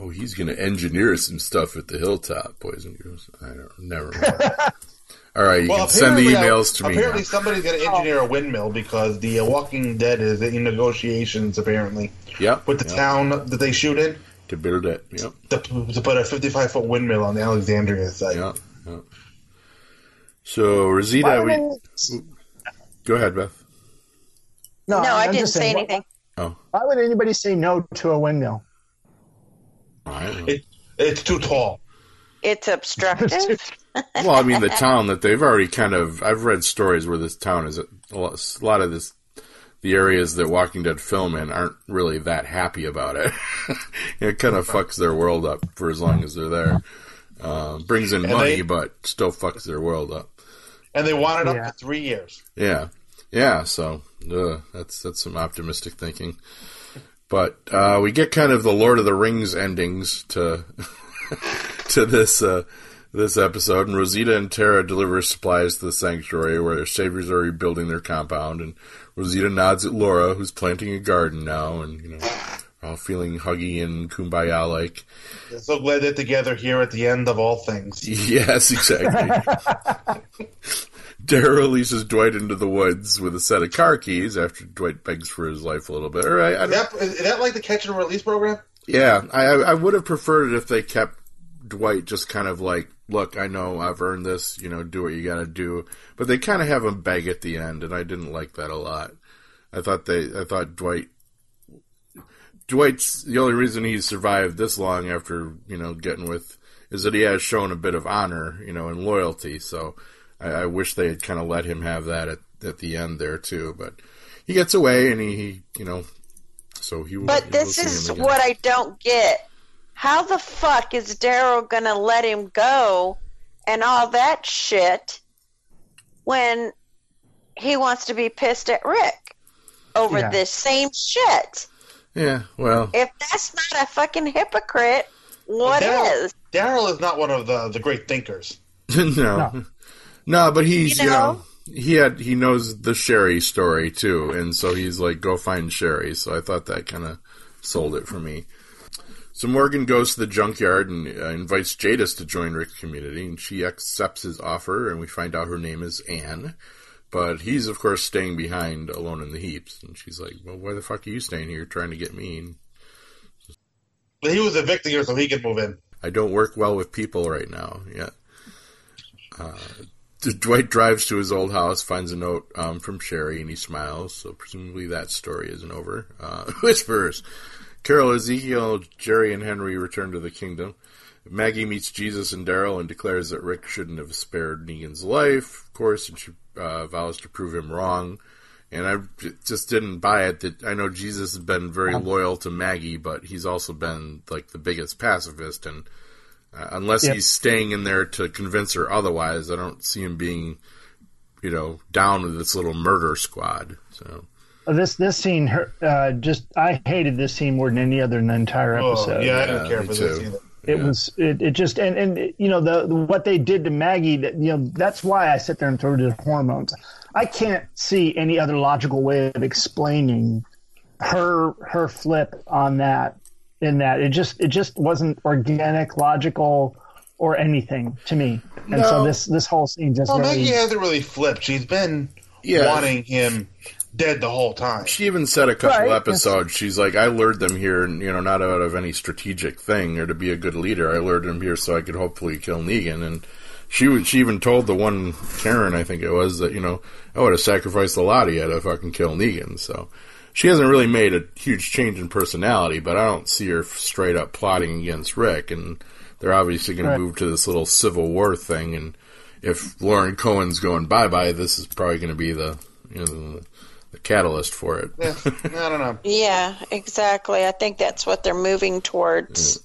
Yep. Oh, he's going to engineer some stuff at the hilltop, boys and girls. I don't. Never mind. All right, you Well, can send the apparently, emails to me. Apparently, now. somebody's going to engineer a windmill because the uh, Walking Dead is in negotiations. Apparently, Yep. with the yep, town that they shoot in to build it. Yep. to, to put a 55 foot windmill on the Alexandria site. Yep. yep. So Rosita, Why we go ahead, Beth. no, no, I I'm didn't say saying, why- anything. Oh, Why would anybody say no to a windmill? I. It, it's too tall. It's obstructive. well, I mean, the town that they've already kind of. I've read stories where this town is a lot, a lot of this. The areas that Walking Dead film in aren't really that happy about it. it kind of fucks their world up for as long as they're there. Uh, brings in And money, they- but still fucks their world up. And they want it up Yeah. to three years. Yeah, yeah. So uh, that's that's some optimistic thinking. But uh, we get kind of the Lord of the Rings endings to to this uh, this episode, and Rosita and Tara deliver supplies to the sanctuary where their saviors are rebuilding their compound, and Rosita nods at Laura, who's planting a garden now, and you know, all feeling huggy and kumbaya like. So glad they're together here at the end of all things. Yes, exactly. Daryl releases Dwight into the woods with a set of car keys after Dwight begs for his life a little bit. All right, I Is that, is that like the catch and release program? yeah, I, I would have preferred it if they kept Dwight just kind of like, look, I know I've earned this, you know, do what you got to do. But they kind of have him beg at the end, and I didn't like that a lot. I thought they, I thought Dwight, Dwight's the only reason he's survived this long after you know getting with is that he has shown a bit of honor, you know, and loyalty. So I, I wish they had kind of let him have that at, at the end there too. But he gets away, and he, he you know, so he. will- But we'll this is what I don't get. How the fuck is Daryl gonna let him go and all that shit when he wants to be pissed at Rick over Yeah. this same shit? Yeah, well, If that's not a fucking hypocrite, what Daryl- is? Daryl is not one of the, the great thinkers. no. no, but he's you You know, know? he had he knows the Sherry story too, and so he's like, go find Sherry. So I thought that kind of sold it for me. So Morgan goes to the junkyard and uh, invites Jadis to join Rick's community, and she accepts his offer, and we find out her name is Anne. But he's of course staying behind, alone in the heaps, and she's like, "Well, why the fuck are you staying here, trying to get me?" And But he was evicting her so he could move in. I don't work well with people right now. Yeah. Uh, D- Dwight drives to his old house, finds a note um, from Sherry, and he smiles. So presumably that story isn't over. Uh, whispers. Carol, Ezekiel, Jerry, and Henry return to the kingdom. Maggie meets Jesus and Daryl and declares that Rick shouldn't have spared Negan's life, of course, and she uh, vows to prove him wrong. And I just didn't buy it that I know Jesus has been very loyal to Maggie, but he's also been like the biggest pacifist. And uh, unless Yep. he's staying in there to convince her otherwise, I don't see him being, you know, down with this little murder squad. So Uh, This this scene, her- uh, just I hated this scene more than any other in the entire Oh, episode. yeah, I yeah, didn't care me for this too. either. It Yeah. was it, it just and and you know the, the what they did to Maggie that you know that's why I sit there and throw the hormones. I can't see any other logical way of explaining her her flip on that in that it just it just wasn't organic, logical, or anything to me. And so this this whole scene just Well, really Maggie hasn't really flipped. She's been Yeah. wanting him dead the whole time. She even said a couple Right. episodes. She's like, I lured them here, you know, not out of any strategic thing or to be a good leader. I lured them here so I could hopefully kill Negan. And she was, she even told the one Karen, I think it was, that you know, I would have sacrificed a lot of you to fucking kill Negan. So she hasn't really made a huge change in personality, but I don't see her straight up plotting against Rick. And they're obviously going Right. to move to this little civil war thing. And if Lauren Cohan's going bye bye, this is probably going to be the you know the, the catalyst for it. Yeah, I don't know. Yeah, exactly. I think that's what they're moving towards. Mm.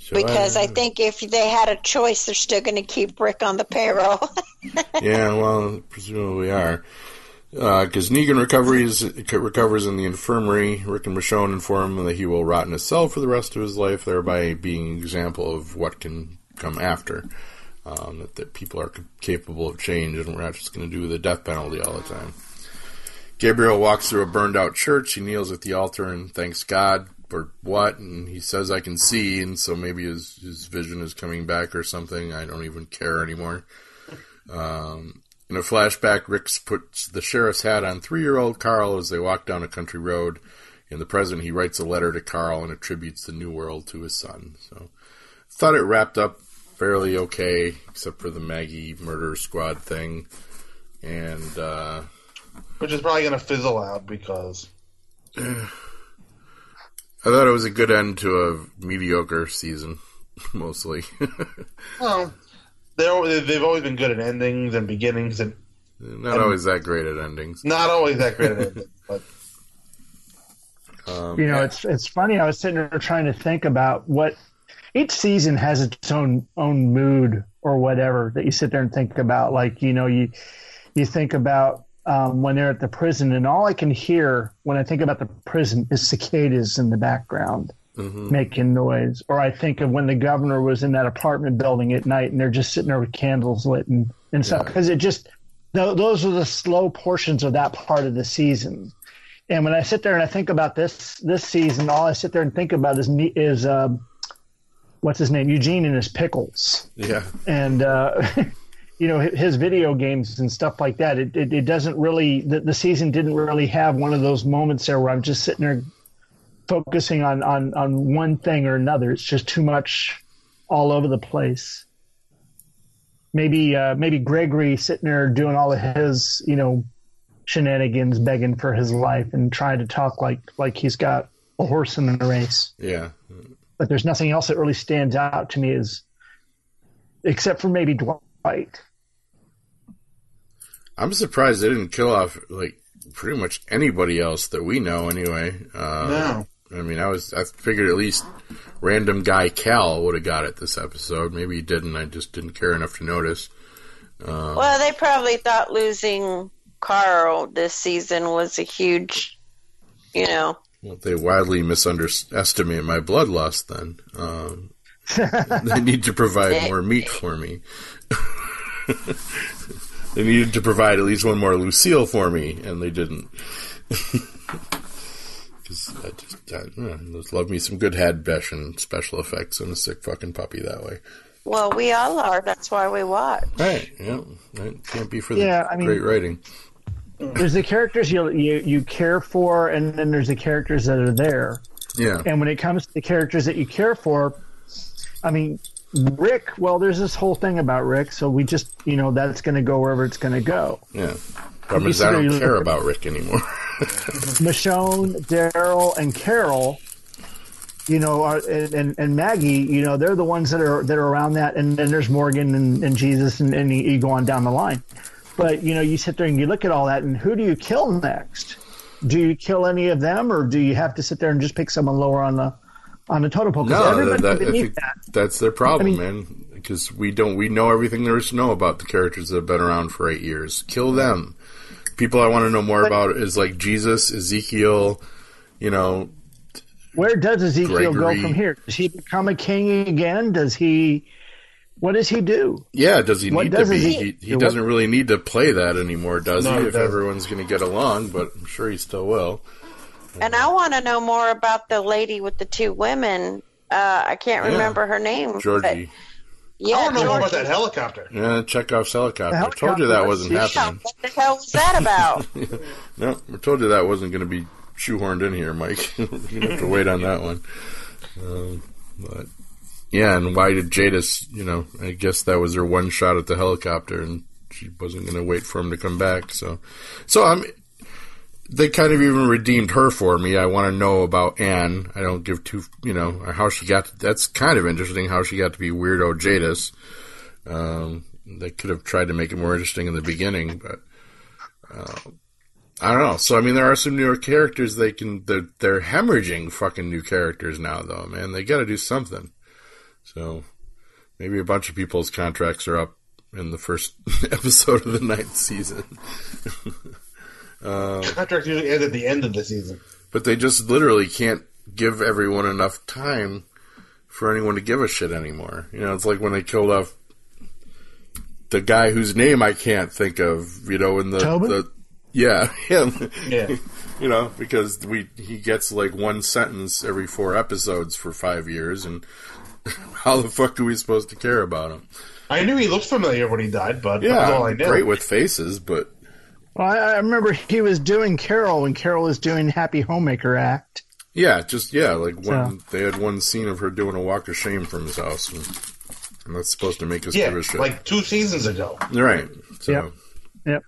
So Because I- I think if they had a choice, they're still going to keep Rick on the payroll. yeah, well, presumably are. Because Negan recovers, recovers in the infirmary. Rick and Michonne inform him that he will rot in a cell for the rest of his life, thereby being an example of what can come after. Um, that, that people are capable of change, and we're not just going to do the death penalty all the time. Gabriel walks through a burned out church. He kneels at the altar and thanks God or what, and he says I can see, and so maybe his his vision is coming back or something. I don't even care anymore. Um, in a flashback, Rick puts the sheriff's hat on three year old Carl as they walk down a country road. In the present, he writes a letter to Carl and attributes the new world to his son. So, thought it wrapped up fairly okay, except for the Maggie murder squad thing, and uh, Which is probably going to fizzle out because I thought it was a good end to a mediocre season, mostly. well, they're they've always been good at endings and beginnings, and Not always that great at endings. not always that great at endings. But Um, You know, it's it's funny. I was sitting there trying to think about what each season has its own own mood or whatever that you sit there and think about. Like you know, you you think about um, when they're at the prison, and all I can hear when I think about the prison is cicadas in the background mhm. making noise. Or I think of when the governor was in that apartment building at night, and they're just sitting there with candles lit and and stuff. Yeah. Because it just tho- those are the slow portions of that part of the season. And when I sit there and I think about this this season, all I sit there and think about is me is um, what's his name Eugene and his pickles, Yeah, and uh, you know his video games and stuff like that. It it, it doesn't really the, the season didn't really have one of those moments there where I'm just sitting there focusing on on on one thing or another. It's just too much all over the place. Maybe uh, maybe Gregory sitting there doing all of his you know shenanigans, begging for his life and trying to talk like like he's got a horse in a race. yeah. But there's nothing else that really stands out to me as except for maybe Dwight. I'm surprised they didn't kill off like pretty much anybody else that we know. Anyway, uh, no, I mean, I was I figured at least random guy Cal would have got it this episode. Maybe he didn't. I just didn't care enough to notice. Uh, Well, they probably thought losing Carl this season was a huge, you know. Well, they wildly misunderestimate my bloodlust. Then um, they need to provide more meat for me. they needed to provide at least one more Lucille for me, and they didn't. Because I just, yeah, just love me some good head bash and special effects and a sick fucking puppy that way. Well, we all are. That's why we watch. Right? Yeah, that can't be for the Yeah, I mean- great writing. there's the characters you you you care for, and then there's the characters that are there. Yeah, And when it comes to the characters that you care for, I mean, Rick. Well, there's this whole thing about Rick, so we just you know that's going to go wherever it's going to go. yeah. Problem is, I don't care about Rick anymore. Michonne, Daryl, and Carol, you know, are, and, and Maggie, you know, they're the ones that are that are around that, and then there's Morgan and, and Jesus, and, and you, go on down the line. But you know, you sit there and you look at all that, and who do you kill next? Do you kill any of them, or do you have to sit there and just pick someone lower on the on the totem pole? No, that, that, I beneath think that. that's their problem, I mean- man. Because we don't, we know everything there is to know about the characters that have been around for eight years. Kill them. People I want to know more about is like Jesus, Ezekiel. You know, Where does Ezekiel Gregory. go from here? Does he become a king again? Does he? What does he do? yeah. Does he What need does to be? Ezekiel He, he doesn't really need to play that anymore, does No, he? he If doesn't. everyone's going to get along, but I'm sure he still will. And I want to know more about the lady with the two women. Uh, I can't Yeah. remember her name. but- Georgie, yeah, I want to know more about that helicopter. yeah, Chekhov's helicopter. The I told you that wasn't yeah, happening. What the hell was that about? No, I told you that wasn't going to be shoehorned in here, Mike. You're going to have to wait on that one. Um, but yeah, and why did Jadis? You know, I guess that was her one shot at the helicopter, and she wasn't going to wait for him to come back. So, so I'm. They kind of even redeemed her for me. I want to know about Anne. I don't give two, you know, how she got. To, that's kind of interesting how she got to be weirdo Jadis. Um, they could have tried to make it more interesting in the beginning, but I don't know. So I mean, there are some newer characters they can. They're, they're hemorrhaging fucking new characters now, though. Man, they got to do something. So maybe a bunch of people's contracts are up in the first episode of the ninth season. Uh, Contract usually ends at the end of the season. but they just literally can't give everyone enough time for anyone to give a shit anymore. You know, it's like when they killed off the guy whose name I can't think of. You know, in the the Yeah, him. Yeah. you know, because we he gets like one sentence every four episodes for five years, and how the fuck are we supposed to care about him? I knew he looked familiar when he died, but was all I Yeah, knew. great with faces, but Well, I, I remember he was doing Carol when Carol was doing Happy Homemaker Act. yeah, just yeah, like one they had one scene of her doing a walk of shame from his house, and, and that's supposed to make us yeah, give a shit, like two seasons ago. right? So. Yep. Yep.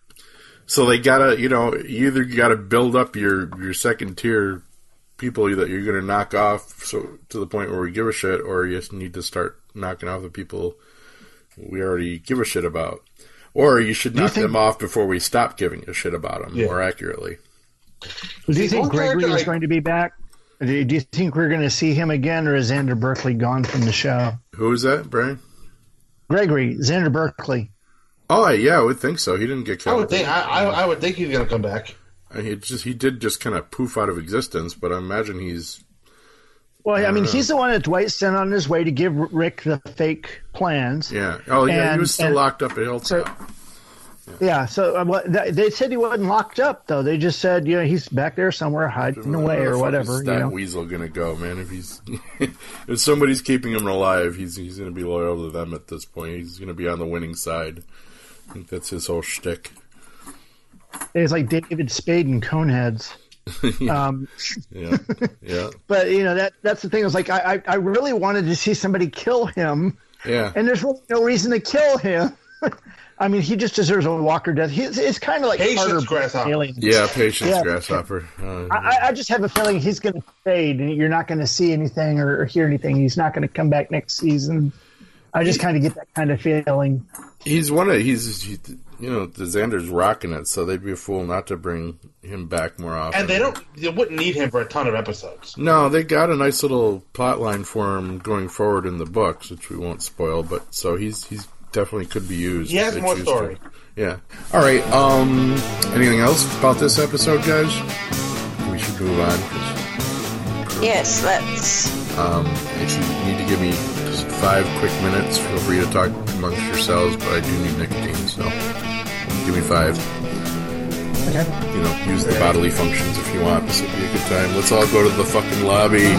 So they gotta, you know, you either you gotta build up your your second tier people that you're gonna knock off, so to the point where we give a shit, or you just need to start knocking off the people we already give a shit about, or you should you knock think- them off before we stop giving a shit about them. Yeah. More accurately, Do you think Gregory is going to be back? Do do you think we're going to see him again, or is Xander Berkeley gone from the show? who is that, Brian? Gregory, Xander Berkeley. Oh yeah, I would think so. He didn't get I killed. would think I, I, I would think he's gonna come back. He just he did just kind of poof out of existence, but I imagine he's Well, I mean, know. he's the one that Dwight sent on his way to give Rick the fake plans. yeah. Oh yeah, he was still and- locked up at Hilltop. Yeah, so uh, they said he wasn't locked up, though. They just said, you know, he's back there somewhere hiding away or whatever. Is You that know? weasel gonna go, man? If he's if somebody's keeping him alive, he's he's gonna be loyal to them at this point. He's gonna be on the winning side. I think that's his whole shtick. It's like David Spade and Coneheads. Um, Yeah, yeah, but you know that that's the thing. Is like I, I I really wanted to see somebody kill him, yeah. and there's really no reason to kill him. I mean, he just deserves a Walker death. He's it's kind of like Patience, Carter Grasshopper. Alien. Yeah, patience, Yeah. grasshopper. Uh, I, I just have a feeling he's going to fade, and you're not going to see anything or, or hear anything. He's not going to come back next season. I just kind of get that kind of feeling. he's one of he's he, you know the Xander's rocking it, so they'd be a fool not to bring him back more often. And they don't they wouldn't need him for a ton of episodes. No, they got a nice little plot line for him going forward in the books, which we won't spoil. But so he's he's definitely could be used. He has more story. to. Yeah. All right. Um. Anything else about this episode, guys? We should move on. 'cause, Yes, let's. Um. If you need to give me just five quick minutes, feel free to talk amongst yourselves. But I do need nicotine, so give me five. Okay. You know, use the bodily functions if you want. This would be a good time. Let's all go to the fucking lobby.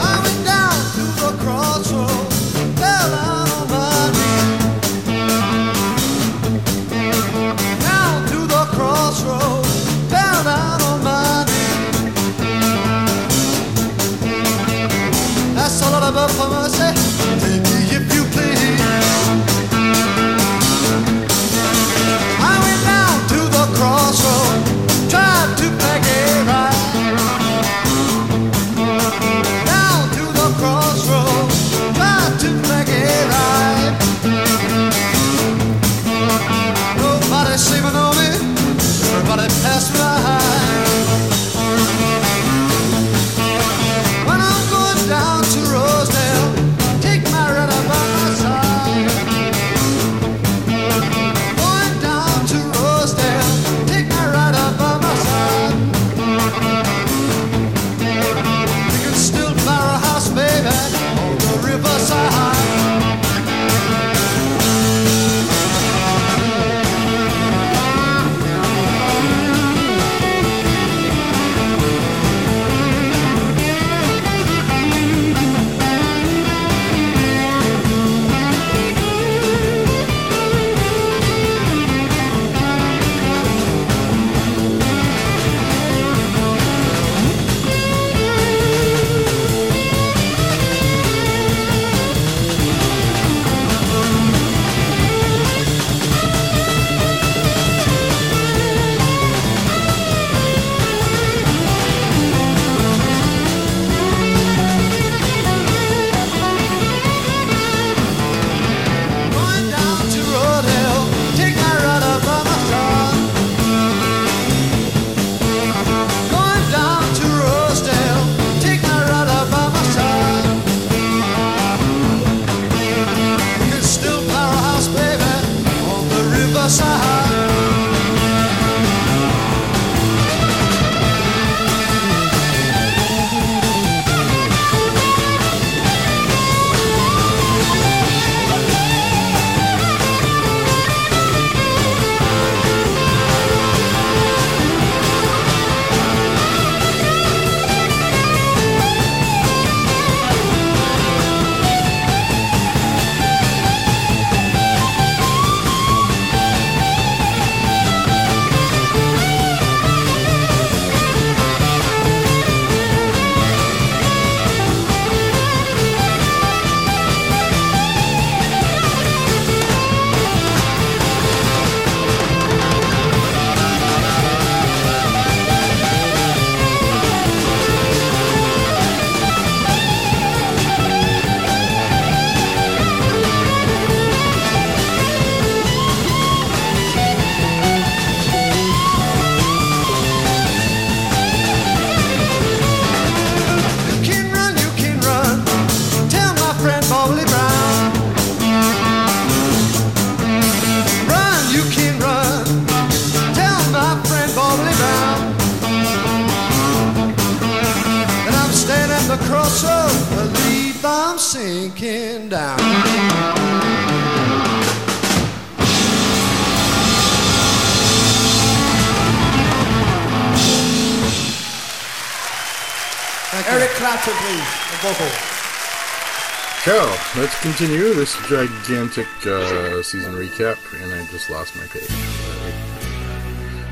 Continue this gigantic uh, season recap, and I just lost my page.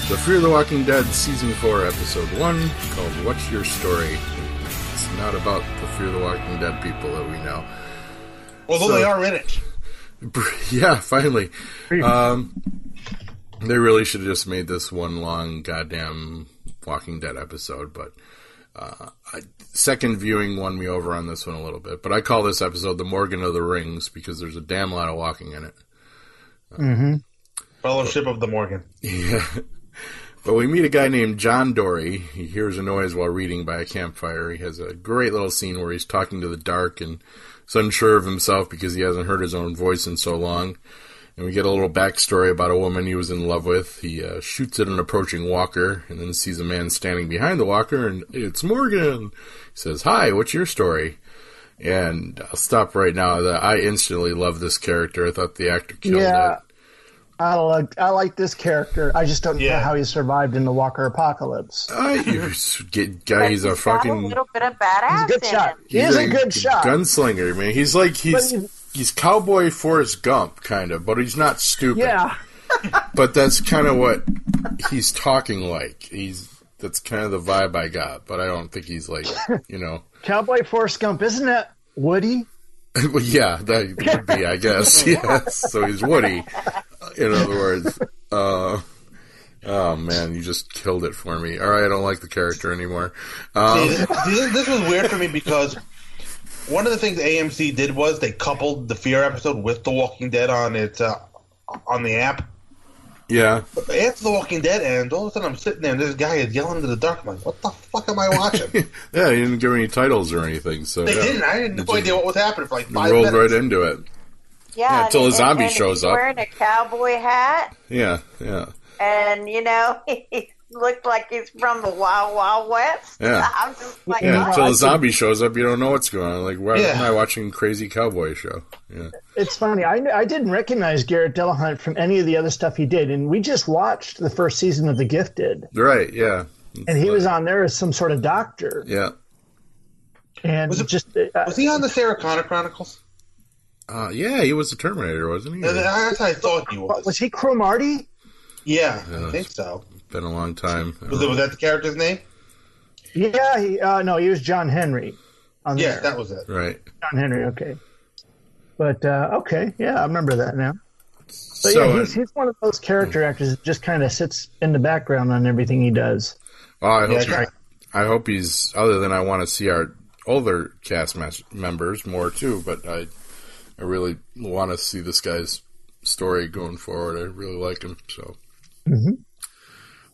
The Fear the Walking Dead Season 4, Episode 1, called What's Your Story? It's not about the Fear the Walking Dead people that we know. Although So- they are in it. Yeah, finally. Um, they really should have just made this one long goddamn Walking Dead episode, but uh, I, second viewing won me over on this one a little bit. But I call this episode the Morgan of the Rings because there's a damn lot of walking in it. mhm Fellowship of the Morgan. Yeah. But we meet a guy named John Dory. He hears a noise while reading by a campfire. He has a great little scene where he's talking to the dark and is unsure of himself because he hasn't heard his own voice in so long. And we get a little backstory about a woman he was in love with. He uh, shoots at an approaching walker and then sees a man standing behind the walker, and it's Morgan. He says, Hi, what's your story? And I'll stop right now. That I instantly love this character. I thought the actor killed Yeah. it. I like I like this character. I just don't know how he survived in the Walker apocalypse. Uh, you get guy. He's a fucking. a little bit of He's a good shot. him. He is a good shot. Gunslinger, man. He's like he's But he's cowboy Forrest Gump kind of, but he's not stupid. Yeah, But that's kind of what he's talking like. He's that's kind of the vibe I got, but I don't think he's like, you know. Cowboy Forrest Gump, isn't that Woody? well, yeah, that would be, I guess. Yes. So he's Woody. In other words, uh Oh man, you just killed it for me. All right, I don't like the character anymore. Um, See, this, this was weird for me because one of the things AMC did was they coupled the Fear episode with The Walking Dead on its uh, on the app. yeah, After The Walking Dead ends, all of a sudden I'm sitting there and this guy is yelling into the dark. I'm like, what the fuck am I watching? yeah. He didn't give any titles or anything, so they yeah. didn't. I had no idea what was happening for like He five rolled minutes. right into it. Yeah, until a zombie and shows he's up. wearing a cowboy hat, Yeah, yeah. and you know he looked like he's from the Wild Wild West. Yeah. I'm just like, Yeah, what? until I a could- zombie shows up, you don't know what's going on. Like, why Yeah. am I watching Crazy Cowboy Show? Yeah, It's funny. I, I didn't recognize Garret Dillahunt from any of the other stuff he did, and we just watched the first season of The Gifted, right. Yeah, and he was on there as some sort of doctor, yeah. and Was it- just uh, Was he on the Sarah Connor Chronicles? Uh, yeah, he was the Terminator, wasn't he? That's how I thought he was. was he Cromartie? Yeah, Yeah. I think so. Been a long time. Was, it, was that the character's name? Yeah, he, uh, no, he was John Henry. On Yeah, there. that was it. right. John Henry. Okay, but uh, okay, yeah, I remember that now. But so, yeah, he's, he's one of those character actors that just kind of sits in the background on everything he does. well, I hope, Yeah, I hope he's. Other than I want to see our older cast mes- members more too, but I, I really want to see this guy's story going forward. I really like him. So.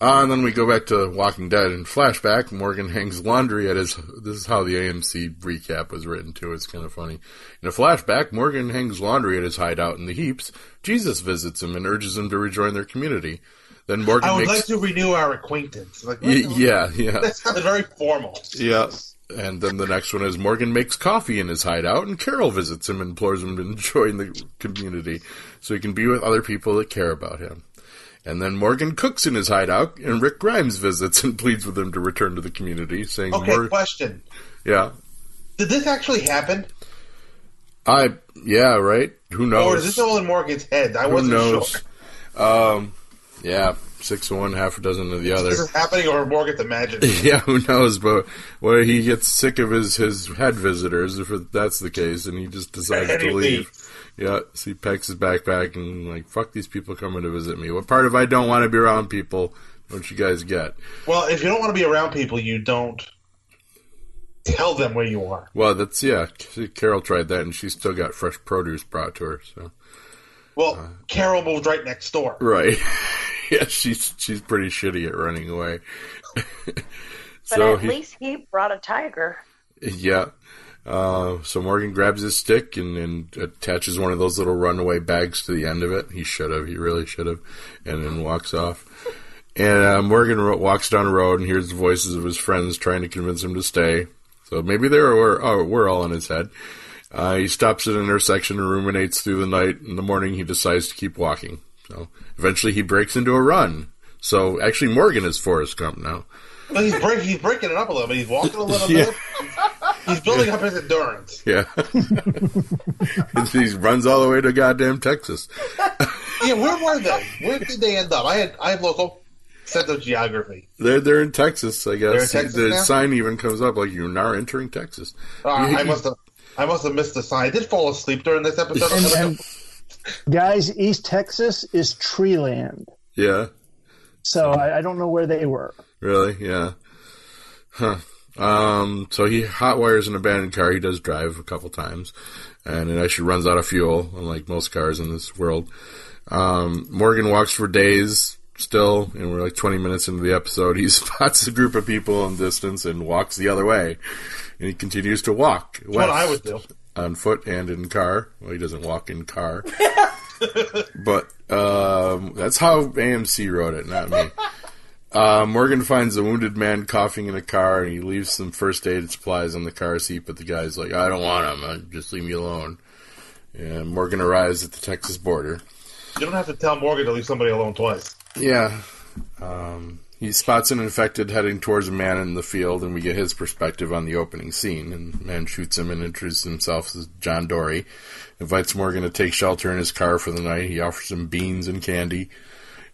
Uh, and then we go back to Walking Dead and flashback. Morgan hangs laundry at his. This is how the AMC recap was written too. It's kind of funny. In a flashback, Morgan hangs laundry at his hideout in the heaps. Jesus visits him and urges him to rejoin their community. Then Morgan I would makes. like to renew our acquaintance. Like, Y- yeah, yeah, That sounded very formal. yeah. And then the next one is Morgan makes coffee in his hideout, and Carol visits him and implores him to join the community so he can be with other people that care about him. And then Morgan cooks in his hideout, and Rick Grimes visits and pleads with him to return to the community, saying, Okay, Mor- question. "Yeah, Did this actually happen? I, yeah, right? Who knows? Or is this all in Morgan's head? I Who wasn't knows? sure. Um, yeah, six of one, half a dozen of the other. This is happening or Morgan's imagining. Yeah, who knows? But well, he gets sick of his his head visitors, if that's the case, and he just decides And to leave. Leaves. Yeah, so he packs his backpack and like, fuck these people coming to visit me. What part of I don't want to be around people? Don't you guys get? Well, if you don't want to be around people, you don't tell them where you are. Well, that's yeah. Carol tried that, and she still got fresh produce brought to her. So Well, Uh. Carol moved right next door. right, yeah, she's she's pretty shitty at running away. But so at he, least he brought a tiger. Yeah. Uh, so Morgan grabs his stick and, and attaches one of those little runaway bags to the end of it. He should have. He really should have. And then walks off. And uh, Morgan ro- walks down the road and hears the voices of his friends trying to convince him to stay. So maybe they were, oh, we're all in his head. Uh, he stops at an intersection and ruminates through the night. In the morning, he decides to keep walking. So eventually, he breaks into a run. So actually, Morgan is Forrest Gump now. But he's breaking he's breaking it up a little bit. He's walking a little Yeah. bit. He's building up his endurance. Yeah, he runs all the way to goddamn Texas. Yeah, where were they? Where did they end up? I had I have local sense of geography. They're they're in Texas, I guess. In Texas the now? sign even comes up like you're now entering Texas. Uh, I must have I must have missed the sign. I did fall asleep during this episode. And, and guys, East Texas is tree land. Yeah, So I, I don't know where they were. really. Yeah. Huh. Um. So he hotwires an abandoned car. He does drive a couple times, and it actually runs out of fuel, unlike most cars in this world. Um, Morgan walks for days still, and we're like 20 minutes into the episode. He spots a group of people in distance and walks the other way, and he continues to walk. That's what I west. would do. on foot and in car. Well, he doesn't walk in car, but um, that's how AMC wrote it, not me. Uh, Morgan finds a wounded man coughing in a car, and he leaves some first aid supplies on the car seat. But the guy's like, "I don't want them. Uh, Just leave me alone." And Morgan arrives at the Texas border. You don't have to tell Morgan to leave somebody alone twice. Yeah. Um, he spots an infected heading towards a man in the field, and we get his perspective on the opening scene. And the man shoots him and introduces himself as John Dory. Invites Morgan to take shelter in his car for the night. He offers him beans and candy.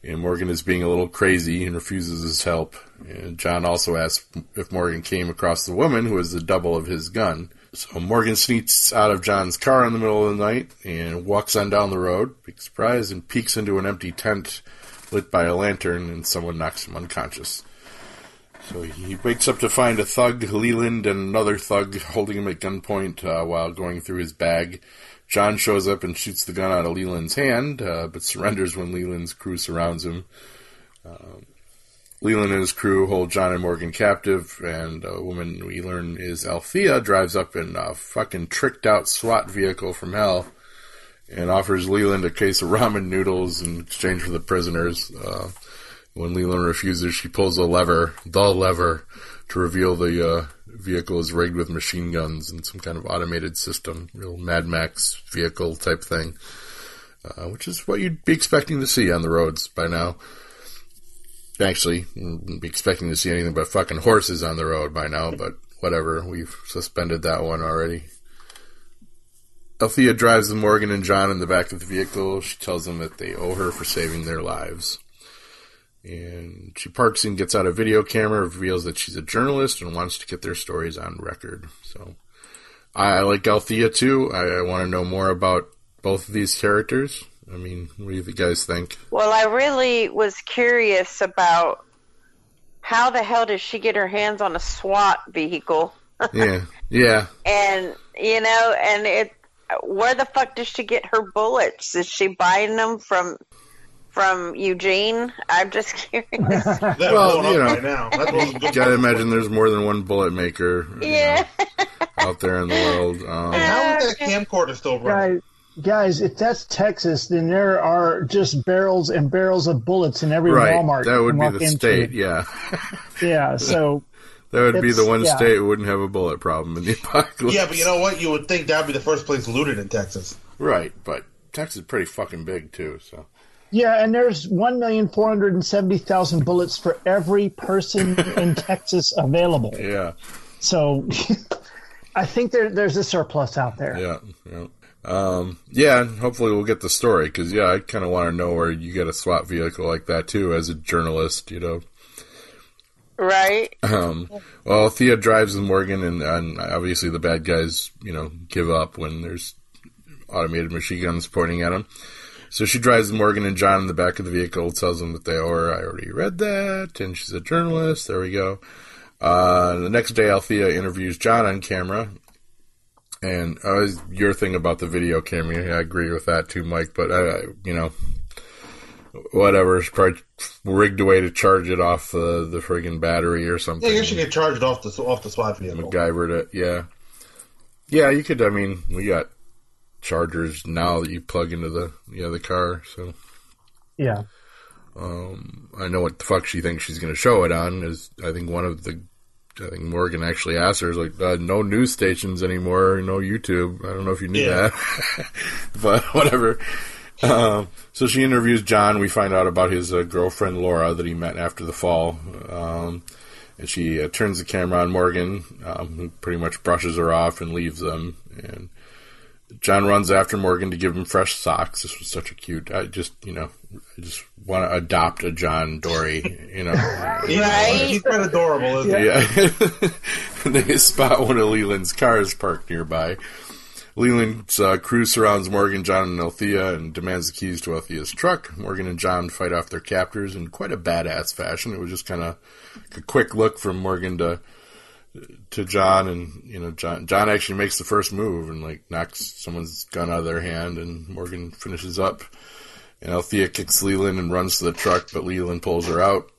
And Morgan is being a little crazy and refuses his help. And John also asks if Morgan came across the woman who is the double of his gun. So Morgan sneaks out of John's car in the middle of the night and walks on down the road, big surprise, and peeks into an empty tent lit by a lantern, and someone knocks him unconscious. So he wakes up to find a thug, Leland, and another thug holding him at gunpoint uh, while going through his bag. John shows up and shoots the gun out of Leland's hand, uh, but surrenders when Leland's crew surrounds him. Um, Leland and his crew hold John and Morgan captive, and a woman we learn is Althea drives up in a fucking tricked out SWAT vehicle from hell and offers Leland a case of ramen noodles in exchange for the prisoners. Uh, when Leland refuses, she pulls a lever, the lever, to reveal the uh, vehicle is rigged with machine guns and some kind of automated system, real Mad Max vehicle type thing, uh, which is what you'd be expecting to see on the roads by now. Actually, wouldn't be expecting to see anything but fucking horses on the road by now, but whatever, we've suspended that one already. Althea drives the Morgan and John in the back of the vehicle. She tells them that they owe her for saving their lives. And she parks and gets out a video camera, reveals that she's a journalist and wants to get their stories on record. So I, I like Althea too. I, I want to know more about both of these characters. I mean, what do you guys think? Well, I really was curious about how the hell does she get her hands on a SWAT vehicle? Yeah, yeah. And you know, and it where the fuck does she get her bullets? Is she buying them from from Eugene? I'm just curious. They're Well, you know. right now. That's what's good. Gotta imagine there's more than one bullet maker yeah. know, out there in the world. Um, And how is that camcorder still running? Guys, guys, if that's Texas, then there are just barrels and barrels of bullets in every right, Walmart. that would be the into. state, yeah. Yeah, so That would be the one yeah. state who wouldn't have a bullet problem in the apocalypse. Yeah, but you know what? You would think that'd be the first place looted in Texas. Right, but Texas is pretty fucking big too, so. Yeah, and there's one million four hundred and seventy thousand bullets for every person in Texas available. Yeah, So I think there, there's a surplus out there. yeah, yeah. Um, yeah, and hopefully we'll get the story, because, yeah, I kind of want to know where you get a SWAT vehicle like that, too, as a journalist, you know. Right. Um, well, Thea drives with Morgan, and, and obviously the bad guys, you know, give up when there's automated machine guns pointing at them. So she drives Morgan and John in the back of the vehicle, tells them that they owe her. I already read that, and she's a journalist. There we go. Uh, the next day, Althea interviews John on camera. And uh, your thing about the video camera, I agree with that too, Mike. But uh, you know, whatever, it's probably rigged away to charge it off the the friggin' battery or something. Yeah, I you get charged off the off the SWAT vehicle. MacGyvered it, yeah. Yeah, you could. I mean, we got chargers now that you plug into the yeah the car. So Yeah. um, I know what the fuck she thinks she's going to show it on. Is I think one of the I think Morgan actually asked her, like, uh, no news stations anymore, no YouTube. I don't know if you knew Yeah. that, but whatever. Um, so she interviews John. We find out about his uh, girlfriend Laura that he met after the fall. Um, and she uh, turns the camera on Morgan, um, who pretty much brushes her off and leaves them. And John runs after Morgan to give him fresh socks. This was such a cute. I just, you know, I just want to adopt a John Dory. You know, He's, Right. he's quite adorable, isn't he? yeah. They spot one of Leland's cars parked nearby. Leland's uh, crew surrounds Morgan, John, and Althea and demands the keys to Althea's truck. Morgan and John fight off their captors in quite a badass fashion. It was just kind of a quick look from Morgan to to John, and you know, John John actually makes the first move and like knocks someone's gun out of their hand, and Morgan finishes up. And Althea kicks Leland and runs to the truck, but Leland pulls her out.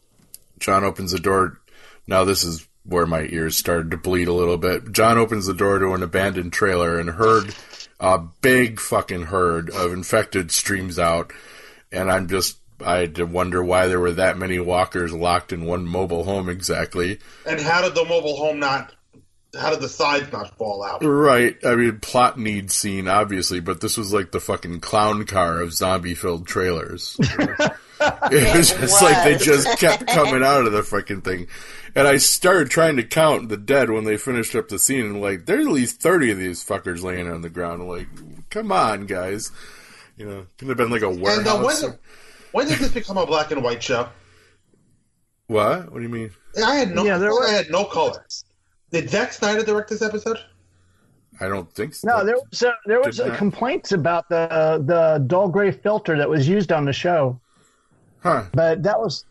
John opens the door. Now this is where my ears started to bleed a little bit. John opens the door to an abandoned trailer and herd, a big fucking herd of infected streams out. And I'm just, I had to wonder why there were that many walkers locked in one mobile home exactly. And how did the mobile home not? How did the sides not fall out? Right. I mean, plot need scene, obviously, but this was like the fucking clown car of zombie filled trailers. it was just like they just kept coming out of the freaking thing. And I started trying to count the dead when they finished up the scene, and like, there's at least 30 of these fuckers laying on the ground. I'm like, come on, guys. You know, could have been like a And uh, warehouse. When, when did this become a black and white show? what? What do you mean? I had no. Yeah, there were... I had no color. Did Zack Snyder direct this episode? I don't think so. No, there was uh, there was Did uh, complaints about the the dull gray filter that was used on the show, Huh. but that was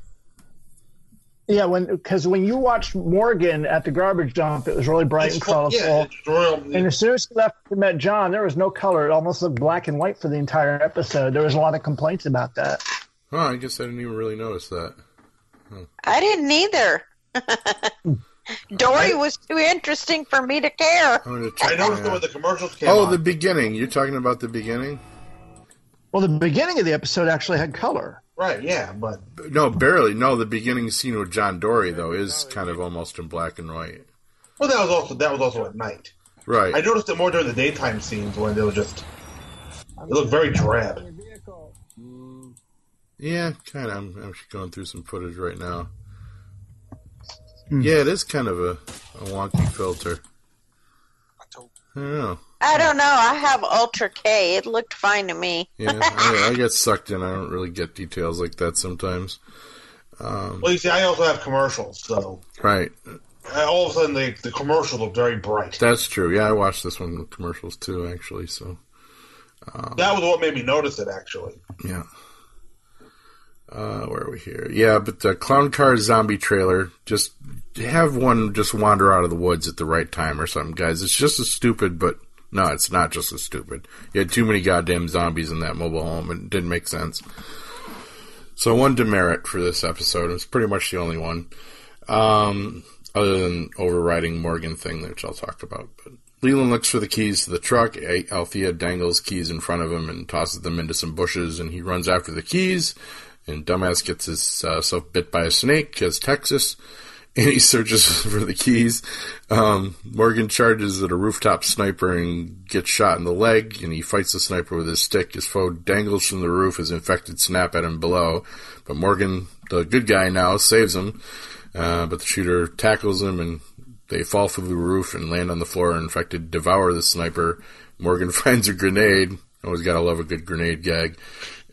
yeah when because when you watched Morgan at the garbage dump, it was really bright and It's full- colorful. yeah, it's royal. And as soon as he left and met John, there was no color. It almost looked black and white for the entire episode. There was a lot of complaints about that. Oh, I guess I didn't even really notice that. I didn't either. Dory was too interesting for me to care. I'm gonna I check noticed that when the commercials came Oh, on. the beginning. You're talking about the beginning? Well, the beginning of the episode actually had color. right, yeah, but No, barely. No, the beginning scene with John Dory though is kind of almost in black and white. well, that was also that was also at night. Right. I noticed it more during the daytime scenes when they were just. It looked very drab. Yeah, kind of. I'm actually going through some footage right now. Hmm. Yeah, it is kind of a, a wonky filter. I don't know. I don't know. I have Ultra K. It looked fine to me. Yeah, I, I get sucked in. I don't really get details like that sometimes. Well, you see, I also have commercials, so Right. all of a sudden the the commercials look very bright. That's true. Yeah, I watched this one with commercials too, actually. So That was what made me notice it, actually. yeah. Uh, where are we here? Yeah, but the clown car zombie trailer. Just have one just wander out of the woods at the right time or something, guys. It's just as stupid, but no, it's not just as stupid. You had too many goddamn zombies in that mobile home, and it didn't make sense. So one demerit for this episode. It's pretty much the only one, um, other than overriding Morgan thing, which I'll talk about. But Leland looks for the keys to the truck. Althea dangles keys in front of him and tosses them into some bushes, and he runs after the keys. And dumbass gets himself bit by a snake as Texas, and he searches for the keys. Um, Morgan charges at a rooftop sniper and gets shot in the leg, and he fights the sniper with his stick. His foe dangles from the roof as infected snap at him below, but Morgan, the good guy now, saves him. Uh, but the shooter tackles him, and they fall through the roof and land on the floor. Infected devour the sniper. Morgan finds a grenade. Always gotta love a good grenade gag.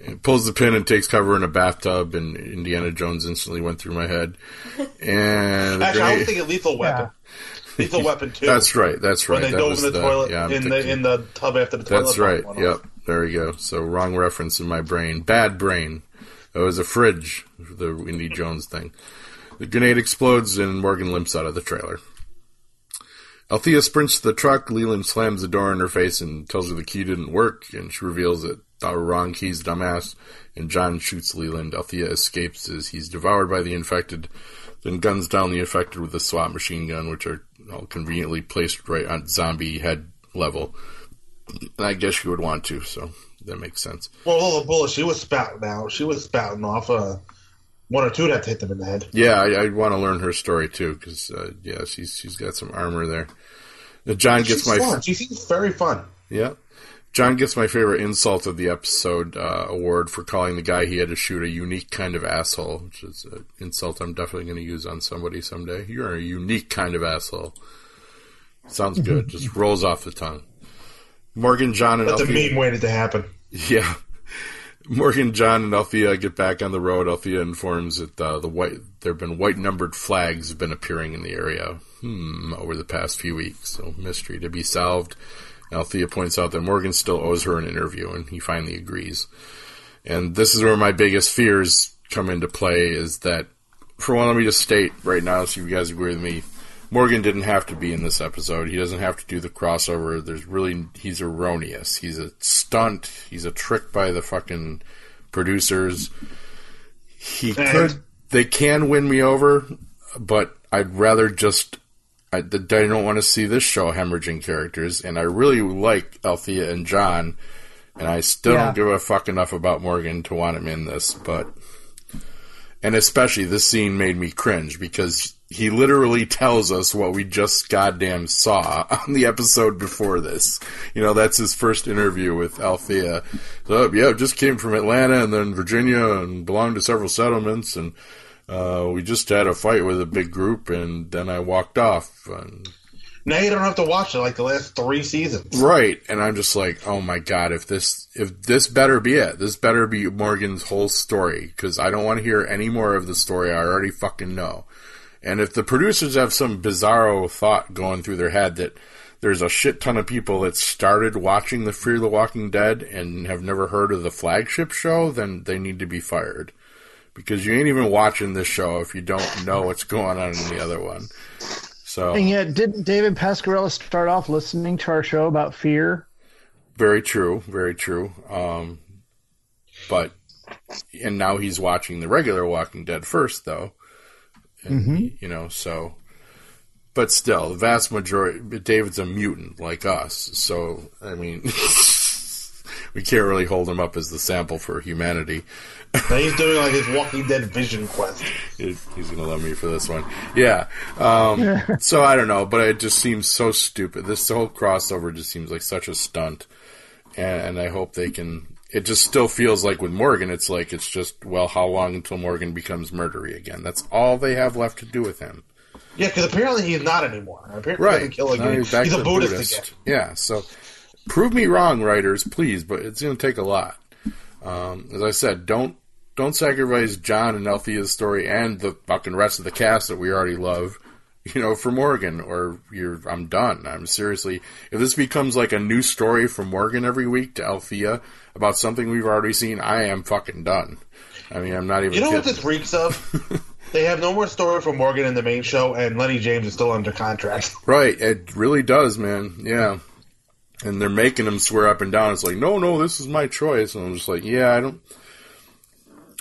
And pulls the pin and takes cover in a bathtub, and Indiana Jones instantly went through my head. And the Actually, I was grenade- thinking Lethal Weapon. Lethal Weapon too. that's right. That's right. When they That dove in the, the toilet yeah. I'm in the in the tub after the toilet. that's right. bomb went off. Yep. There we go. So wrong reference in my brain. Bad brain. It was a fridge. The Indy Jones thing. The grenade explodes and Morgan limps out of the trailer. Althea sprints to the truck. Leland slams the door in her face and tells her the key didn't work, and she reveals that keys, dumbass. And John shoots Leland. Althea escapes as he's devoured by the infected, then guns down the infected with a SWAT machine gun, which are all conveniently placed right on zombie head level. And I guess you would want to, so that makes sense. Well, all the bullets she was spouting out, she was spouting off. Uh, one or two that hit them in the head. Yeah, I, I want to learn her story too because uh, yeah, she's she's got some armor there. John gets She's my fun. She seems very fun. yeah. John gets my favorite insult of the episode uh, award for calling the guy he had to shoot a unique kind of asshole, which is an insult I'm definitely going to use on somebody someday. You're a unique kind of asshole. Sounds good. Just rolls off the tongue. Morgan, John, and That's a Althea. meme waited to happen. Yeah. Morgan, John, and Althea get back on the road. Althea informs that uh, the white there have been white numbered flags have been appearing in the area hmm, over the past few weeks. So mystery to be solved. Althea points out that Morgan still owes her an interview, and he finally agrees. And this is where my biggest fears come into play: is that for one, let me just state right now, so you guys agree with me. Morgan didn't have to be in this episode. He doesn't have to do the crossover. There's really he's erroneous. He's a stunt. He's a trick by the fucking producers. He could. They can win me over, but I'd rather just. I, I don't want to see this show hemorrhaging characters, and I really like Althea and John, and I still Yeah. don't give a fuck enough about Morgan to want him in this, but and especially this scene made me cringe because he literally tells us what we just goddamn saw on the episode before this. You know, that's his first interview with Althea. So, oh, yeah, just came from Atlanta and then Virginia and belonged to several settlements and uh, we just had a fight with a big group and then I walked off. And, Now you don't have to watch it like the last three seasons. right. And I'm just like, oh my god, if this, if this better be it, this better be Morgan's whole story because I don't want to hear any more of the story I already fucking know. And if the producers have some bizarro thought going through their head that there's a shit ton of people that started watching the Fear the Walking Dead and have never heard of the flagship show, then they need to be fired. Because you ain't even watching this show if you don't know what's going on in the other one. So And yet, didn't David Pasquarella start off listening to our show about fear? very true, very true. Um, but and now he's watching the regular Walking Dead first, though. And, You know, so. But still, the vast majority. David's a mutant like us, so I mean, we can't really hold him up as the sample for humanity. Now he's doing like his Walking Dead vision quest. He's gonna love me for this one. Yeah. Um, so I don't know, but it just seems so stupid. This whole crossover just seems like such a stunt, and, and I hope they can. It just still feels like with Morgan, it's like it's just well, how long until Morgan becomes murdery again? That's all they have left to do with him. Yeah, because apparently he's not anymore. Apparently he Right. doesn't kill again. he's He's, a Buddhist, Buddhist. again. Yeah. So prove me wrong, writers, please. But it's going to take a lot. Um, as I said, don't don't sacrifice John and Althea's story and the fucking rest of the cast that we already love. You know, for Morgan, or you're, I'm done. I'm seriously, if this becomes like a new story from Morgan every week to Althea about something we've already seen, I am fucking done. I mean, I'm not even You know what this reeks of? they have no more story for Morgan in the main show, and Lennie James is still under contract. Right, it really does, man. Yeah. And they're making him swear up and down. It's like, no, no, this is my choice. And I'm just like, yeah, I don't.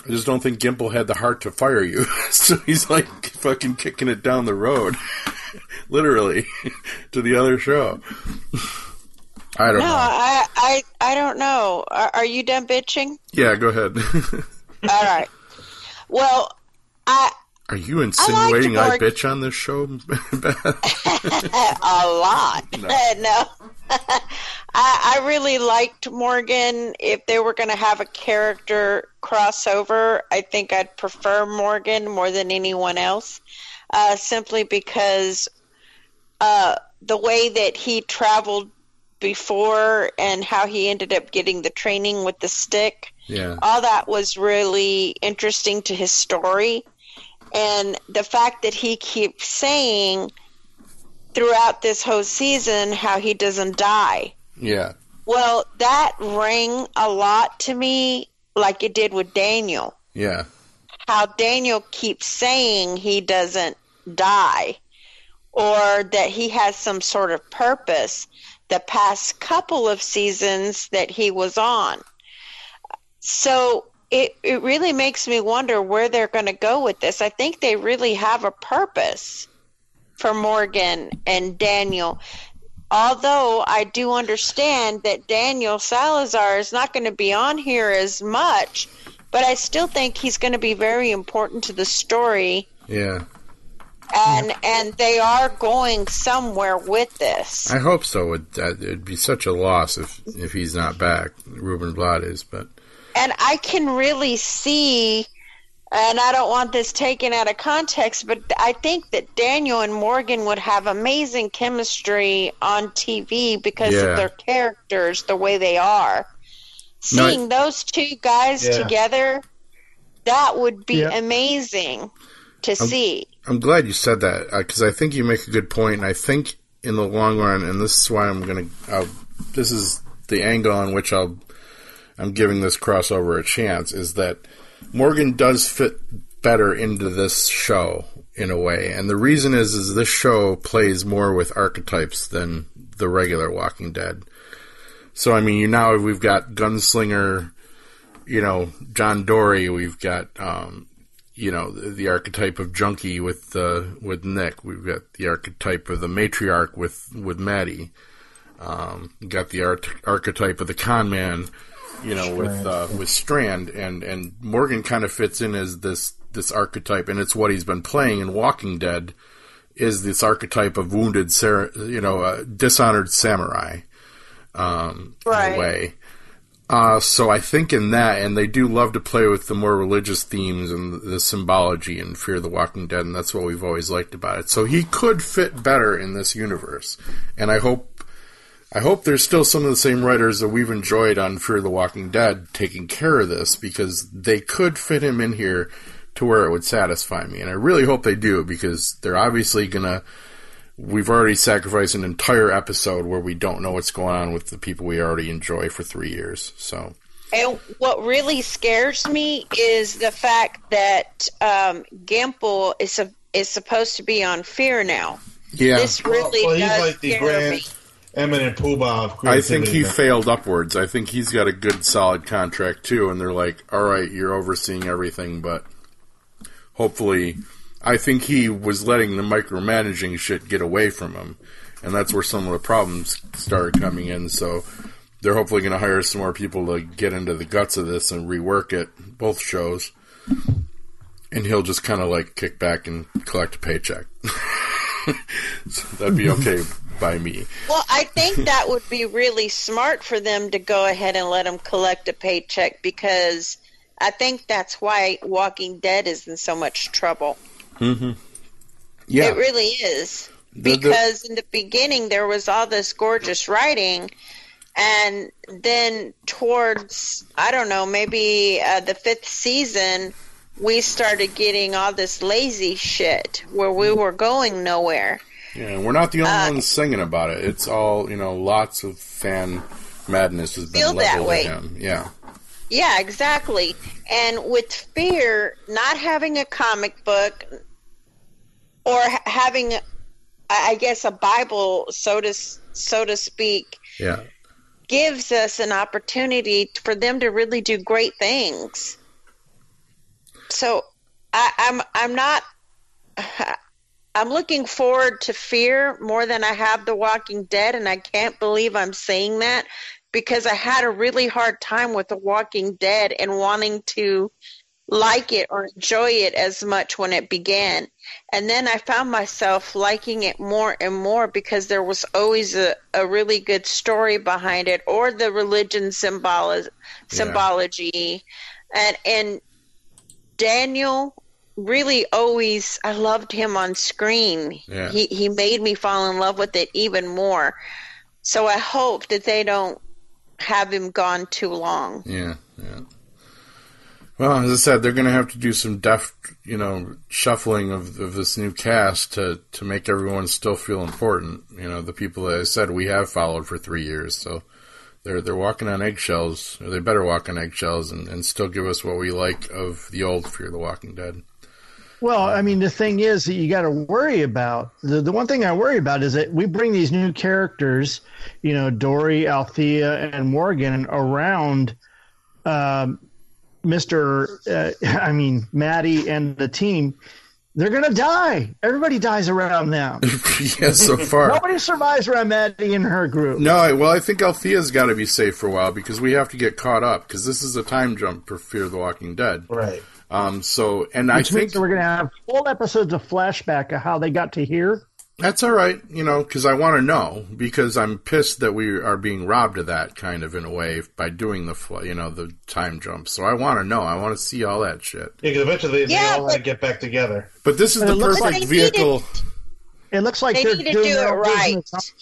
I just don't think Gimple had the heart to fire you. so he's like fucking kicking it down the road, literally, to the other show. I don't No, know. I, I, I don't know. Are, are you done bitching? Yeah, go ahead. All right. Well, I Are you insinuating I, Morg- bitch on this show? A lot. No, I, I really liked Morgan. If they were going to have a character crossover, I think I'd prefer Morgan more than anyone else, uh, simply because uh, the way that he traveled before and how he ended up getting the training with the stick yeah. all that was really interesting to his story and the fact that he keeps saying throughout this whole season how he doesn't die Yeah. well that rang a lot to me like it did with daniel Yeah. how daniel keeps saying he doesn't die or that he has some sort of purpose the past couple of seasons that he was on so it it really makes me wonder where they're going to go with this. I think they really have a purpose for Morgan and Daniel. Although I do understand that Daniel Salazar is not going to be on here as much but I still think he's going to be very important to the story, Yeah, and and they are going somewhere with this. I hope so. It, it'd be such a loss if if he's not back. Ruben Blades is, but and I can really see, and I don't want this taken out of context, but I think that Daniel and Morgan would have amazing chemistry on TV because Yeah. of their characters, the way they are. No, Seeing those two guys Yeah. together, that would be Yeah. amazing to see. I'm glad you said that uh, because I think you make a good point, and I think in the long run, and this is why I'm gonna. I'll, this is the angle on which I'll. I'm giving this crossover a chance. Is that Morgan does fit better into this show in a way, and the reason is is this show plays more with archetypes than the regular Walking Dead. So I mean, you now we've got gunslinger, you know, John Dory. We've got um, you know the, the archetype of junkie with uh, with Nick. We've got the archetype of the matriarch with with Maddie. Um, got the archetype of the con man, you know, with uh, with Strand, and and Morgan kind of fits in as this this archetype, and it's what he's been playing in Walking Dead. Is this archetype of wounded, you know, uh, dishonored samurai, um, in Right. a way. Uh, so I think in that, and they do love to play with the more religious themes and the symbology and Fear the Walking Dead, and that's what we've always liked about it. So he could fit better in this universe, and I hope, I hope there's still some of the same writers that we've enjoyed on Fear the Walking Dead taking care of this because they could fit him in here to where it would satisfy me, and I really hope they do because they're obviously gonna we've already sacrificed an entire episode where we don't know what's going on with the people we already enjoy for three years. So And what really scares me is the fact that um, Gimple is a, is supposed to be on Fear now. yeah, This really well, he's does like the scare grand me. Eminent poobah of I think he failed upwards. I think he's got a good solid contract too, and they're like, "All right, you're overseeing everything, but hopefully." I think he was letting the micromanaging shit get away from him, and that's where some of the problems started coming in. So they're hopefully going to hire some more people to get into the guts of this and rework it, both shows. And he'll just kind of like kick back and collect a paycheck. so that'd be okay by me. Well, I think that would be really smart for them to go ahead and let them collect a paycheck because I think that's why Walking Dead is in so much trouble. Yeah, It really is. The- the- Because in the beginning there was all this gorgeous writing, and then towards, I don't know, maybe uh, the fifth season, we started getting all this lazy shit where we were going nowhere. Yeah, we're not the only Uh, ones singing about it. It's all you know. Lots of fan madness has been Feel that leveled way. at him. Yeah, Yeah, exactly. And with Fear not having a comic book or having, I I guess, a Bible, so to so to speak, yeah, gives us an opportunity for them to really do great things. So I, I'm I'm not I'm looking forward to Fear more than I have The Walking Dead, and I can't believe I'm saying that because I had a really hard time with The Walking Dead and wanting to like it or enjoy it as much when it began. And then I found myself liking it more and more because there was always a, a really good story behind it or the religion symbolo- symbology. And and Daniel really always I loved him on screen. Yeah. He he made me fall in love with it even more. So I hope that they don't have him gone too long. yeah, yeah. Well, as I said, they're going to have to do some deft, you know, shuffling of, of this new cast to to make everyone still feel important. You know, the people that I said we have followed for three years, so they're they're walking on eggshells, or they better walk on eggshells and, and still give us what we like of the old Fear the Walking Dead. Well, I mean, the thing is that you got to worry about the the one thing I worry about is that we bring these new characters, you know, Dory, Althea, and Morgan around um, Mister. Uh, I mean, Maddie and the team. They're gonna die. Everybody dies around them. yeah, so far. Nobody survives around Maddie and her group. No, I- well, I think Althea's got to be safe for a while because we have to get caught up because this is a time jump for Fear the Walking Dead. Right. Um, so, and I think means that we're gonna have full episodes of flashback of how they got to here. That's all right, you know, because I want to know because I'm pissed that we are being robbed of that kind of in a way by doing the, you know, the time jump. So I want to know. I want to see all that shit. Yeah, because eventually they Yeah, all had to but- get back together. But this is And the perfect like they needed- vehicle. It looks like They need to do it right. What's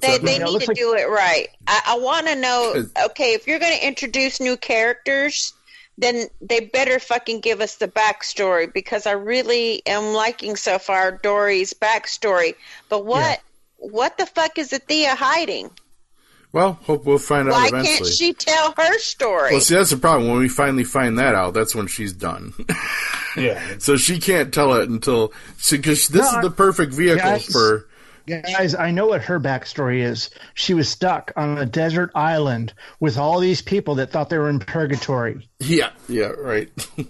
They, they need to like- do it right. I, I want to know. Okay, if you're going to introduce new characters, then they better fucking give us the backstory because I really am liking so far Dory's backstory. But what, what the fuck is Althea hiding? Well, hope we'll find out Why eventually. can't she tell her story? Well, see, that's the problem. When we finally find that out, that's when she's done. Yeah. so she can't tell it until because this No, is the perfect vehicle guys- for. Guys, I know what her backstory is. She was stuck on a desert island with all these people that thought they were in purgatory. Yeah, yeah, right. oh,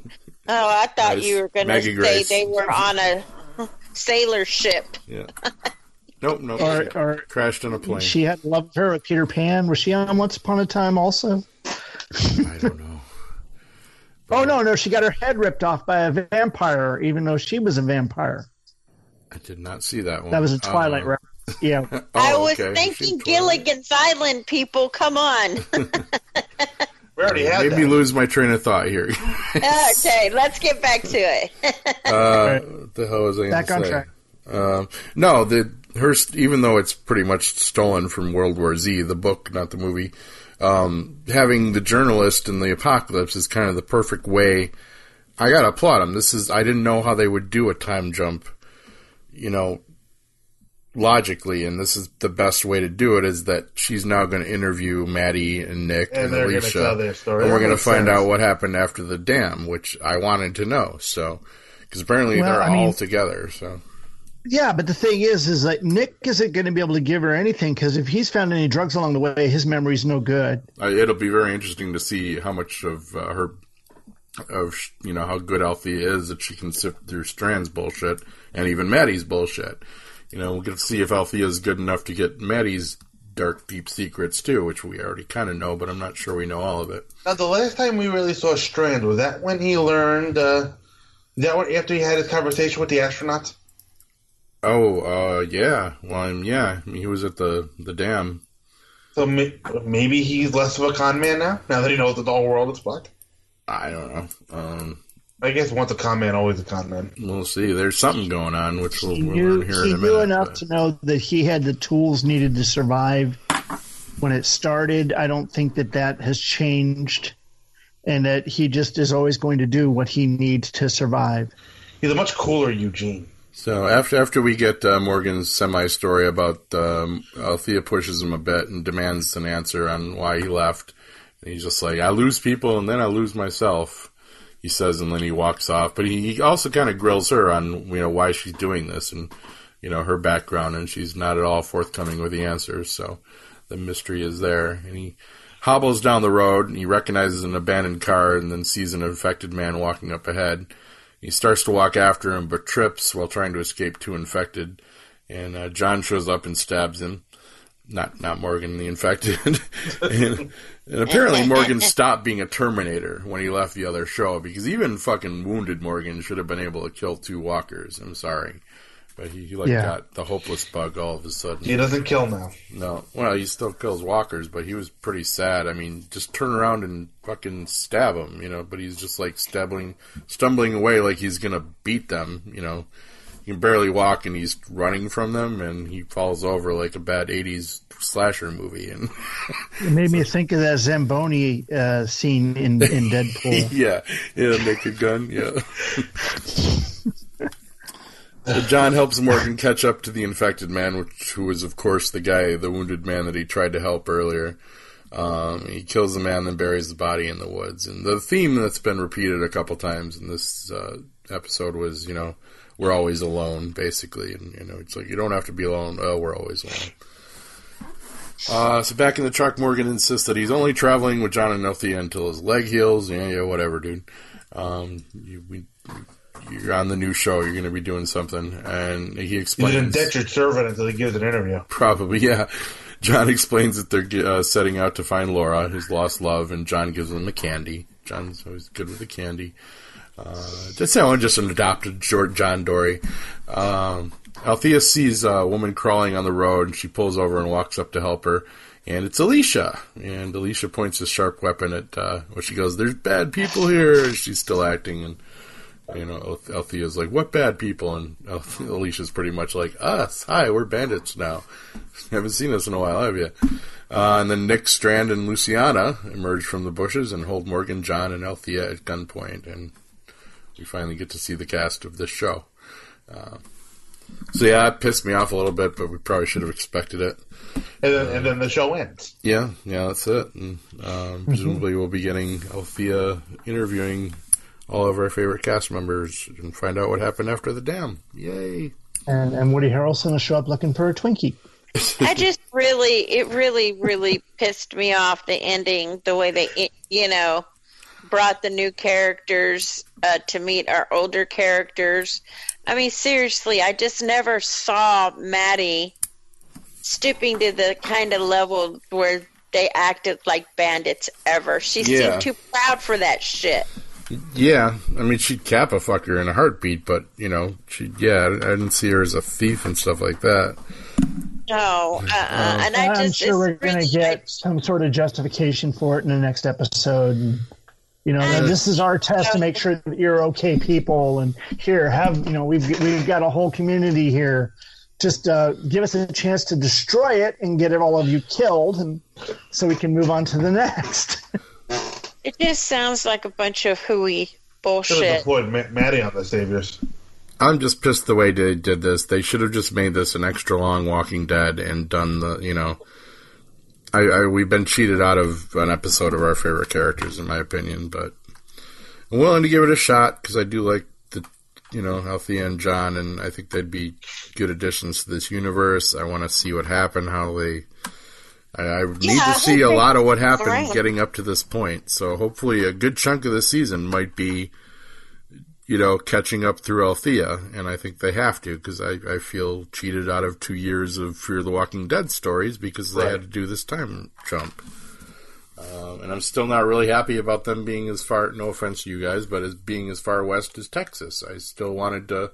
I thought you were going to say Grace. they were on a sailor ship. yeah. Nope, nope. Or, or Crashed on a plane. she had love her with Peter Pan. Was she on Once Upon a Time also? I don't know. Oh no, no, she got her head ripped off by a vampire, even though she was a vampire. I did not see that one. That was a Twilight Uh, reference. Yeah. oh, I was okay. thinking Gilligan's Island, people. Come on. We already had Made that. me lose my train of thought here. okay, let's get back to it. uh, what the hell was I going Back on say? track. Um, no, the her even though it's pretty much stolen from World War Z, the book, not the movie. Um, having the journalist in the apocalypse is kind of the perfect way. I gotta applaud them. This is I didn't know how they would do a time jump, you know, logically, and this is the best way to do it. Is that she's now going to interview Maddie and Nick And and, they're gonna Alicia, tell their story. and we're going to find sense. out what happened after the dam, which I wanted to know. So, because apparently Well, they're I all mean- together. So. Yeah, but the thing is, is that Nick isn't going to be able to give her anything because if he's found any drugs along the way, his memory's no good. Uh, it'll be very interesting to see how much of uh, her, of you know how good Althea is that she can sift through Strand's bullshit and even Maddie's bullshit. You know, we'll get to see if Althea's good enough to get Maddie's dark, deep secrets too, which we already kind of know, but I'm not sure we know all of it. Now, the last time we really saw Strand was that when he learned. Uh, that when after he had his conversation with the astronauts? Oh, uh, yeah. Well, I'm, yeah, I mean, he was at the the dam. So may- maybe he's less of a con man now. Now that he knows that the whole world is fucked. I don't know. Um, I guess once a con man, always a con man. we'll see. There's something going on, which we'll, He we'll knew, learn here in a minute. He knew enough but- to know that he had the tools needed to survive when it started. I don't think that that has changed, and that he just is always going to do what he needs to survive. He's a much cooler Eugene. So after after we get uh, Morgan's semi story about um, Althea pushes him a bit and demands an answer on why he left, and he's just like, "I lose people and then I lose myself," he says, and then he walks off. But he, he also kind of grills her on you know why she's doing this and you know her background, and she's not at all forthcoming with the answers. So the mystery is there, and he hobbles down the road and he recognizes an abandoned car and then sees an infected man walking up ahead. He starts to walk after him, but trips while trying to escape two infected. And uh, John shows up and stabs him. Not not Morgan, the infected. and, and apparently Morgan stopped being a Terminator when he left the other show because even fucking wounded Morgan should have been able to kill two walkers. I'm sorry, but he, he like Yeah. got the hopeless bug all of a sudden. He doesn't kill now. No, well, he still kills walkers, but he was pretty sad. I mean, just turn around and fucking stab him, you know. But he's just like stumbling, stumbling away like he's gonna beat them, you know. He can barely walk, and he's running from them, and he falls over like a bad '80s slasher movie. And It made me think of that Zamboni uh, scene in, in Deadpool. yeah, yeah, Naked Gun, yeah. So John helps Morgan catch up to the infected man, which who was, of course, the guy, the wounded man that he tried to help earlier. Um, he kills the man, then buries the body in the woods. And the theme that's been repeated a couple times in this uh, episode was, you know, we're always alone, basically. And you know, it's like you don't have to be alone. Oh, we're always alone. Uh, so back in the truck, Morgan insists that he's only traveling with John and Althea until his leg heals. Yeah, yeah, whatever, dude. Um, you, we you're on the new show. You're going to be doing something." And he explains. He's an indentured servant until he gives an interview. Probably, yeah. John explains that they're uh, setting out to find Laura, his lost love, and John gives them a candy. John's always good with the candy. Uh, just that one, just an adopted short John Dory. Um, Althea sees a woman crawling on the road, and she pulls over and walks up to help her. And it's Alicia. And Alicia points a sharp weapon at, uh, well, she goes, There's bad people here. She's still acting, and you know, Althea's like, "What bad people?" And Alicia's pretty much like, "Us, hi, we're bandits now. Haven't seen us in a while, have you?" Uh, and then Nick, Strand, and Luciana emerge from the bushes and hold Morgan, John, and Althea at gunpoint, and we finally get to see the cast of this show. Uh, so yeah, it pissed me off a little bit, but we probably should have expected it. And then, and then the show ends. Yeah, yeah, that's it. And um, presumably, we'll be getting Althea interviewing all of our favorite cast members and find out what happened after the dam. Yay! And and Woody Harrelson will show up looking for a Twinkie. I just really, it really, really pissed me off the ending, the way they, you know, brought the new characters uh, to meet our older characters. I mean, seriously, I just never saw Maddie stooping to the kind of level where they acted like bandits ever. She Yeah. seemed too proud for that shit. Yeah, I mean, she'd cap a fucker in a heartbeat, but you know, she yeah, I didn't see her as a thief and stuff like that. No, uh, uh, and I I'm sure we're it's gonna get some sort of justification for it in the next episode. And, you know, that this is our test to make sure that you're okay people. And here, have you know, we've we've got a whole community here. Just uh, give us a chance to destroy it and get all of you killed, and so we can move on to the next. It just sounds like a bunch of hooey Should have bullshit. deployed Maddie on the Saviors. I'm just pissed the way they did this. They should have just made this an extra long Walking Dead and done the, you know. I, I we've been cheated out of an episode of our favorite characters, in my opinion, but I'm willing to give it a shot because I do like the, you know, Althea and John, and I think they'd be good additions to this universe. I want to see what happened, how they. I, I need Yeah, to see a lot of what happened around. getting up to this point. So hopefully, a good chunk of the season might be you know, catching up through Althea, and I think they have to because I, I feel cheated out of two years of Fear the Walking Dead stories because they Right. had to do this time jump. Um, and I'm still not really happy about them being as far. No offense to you guys, but as being as far west as Texas, I still wanted to,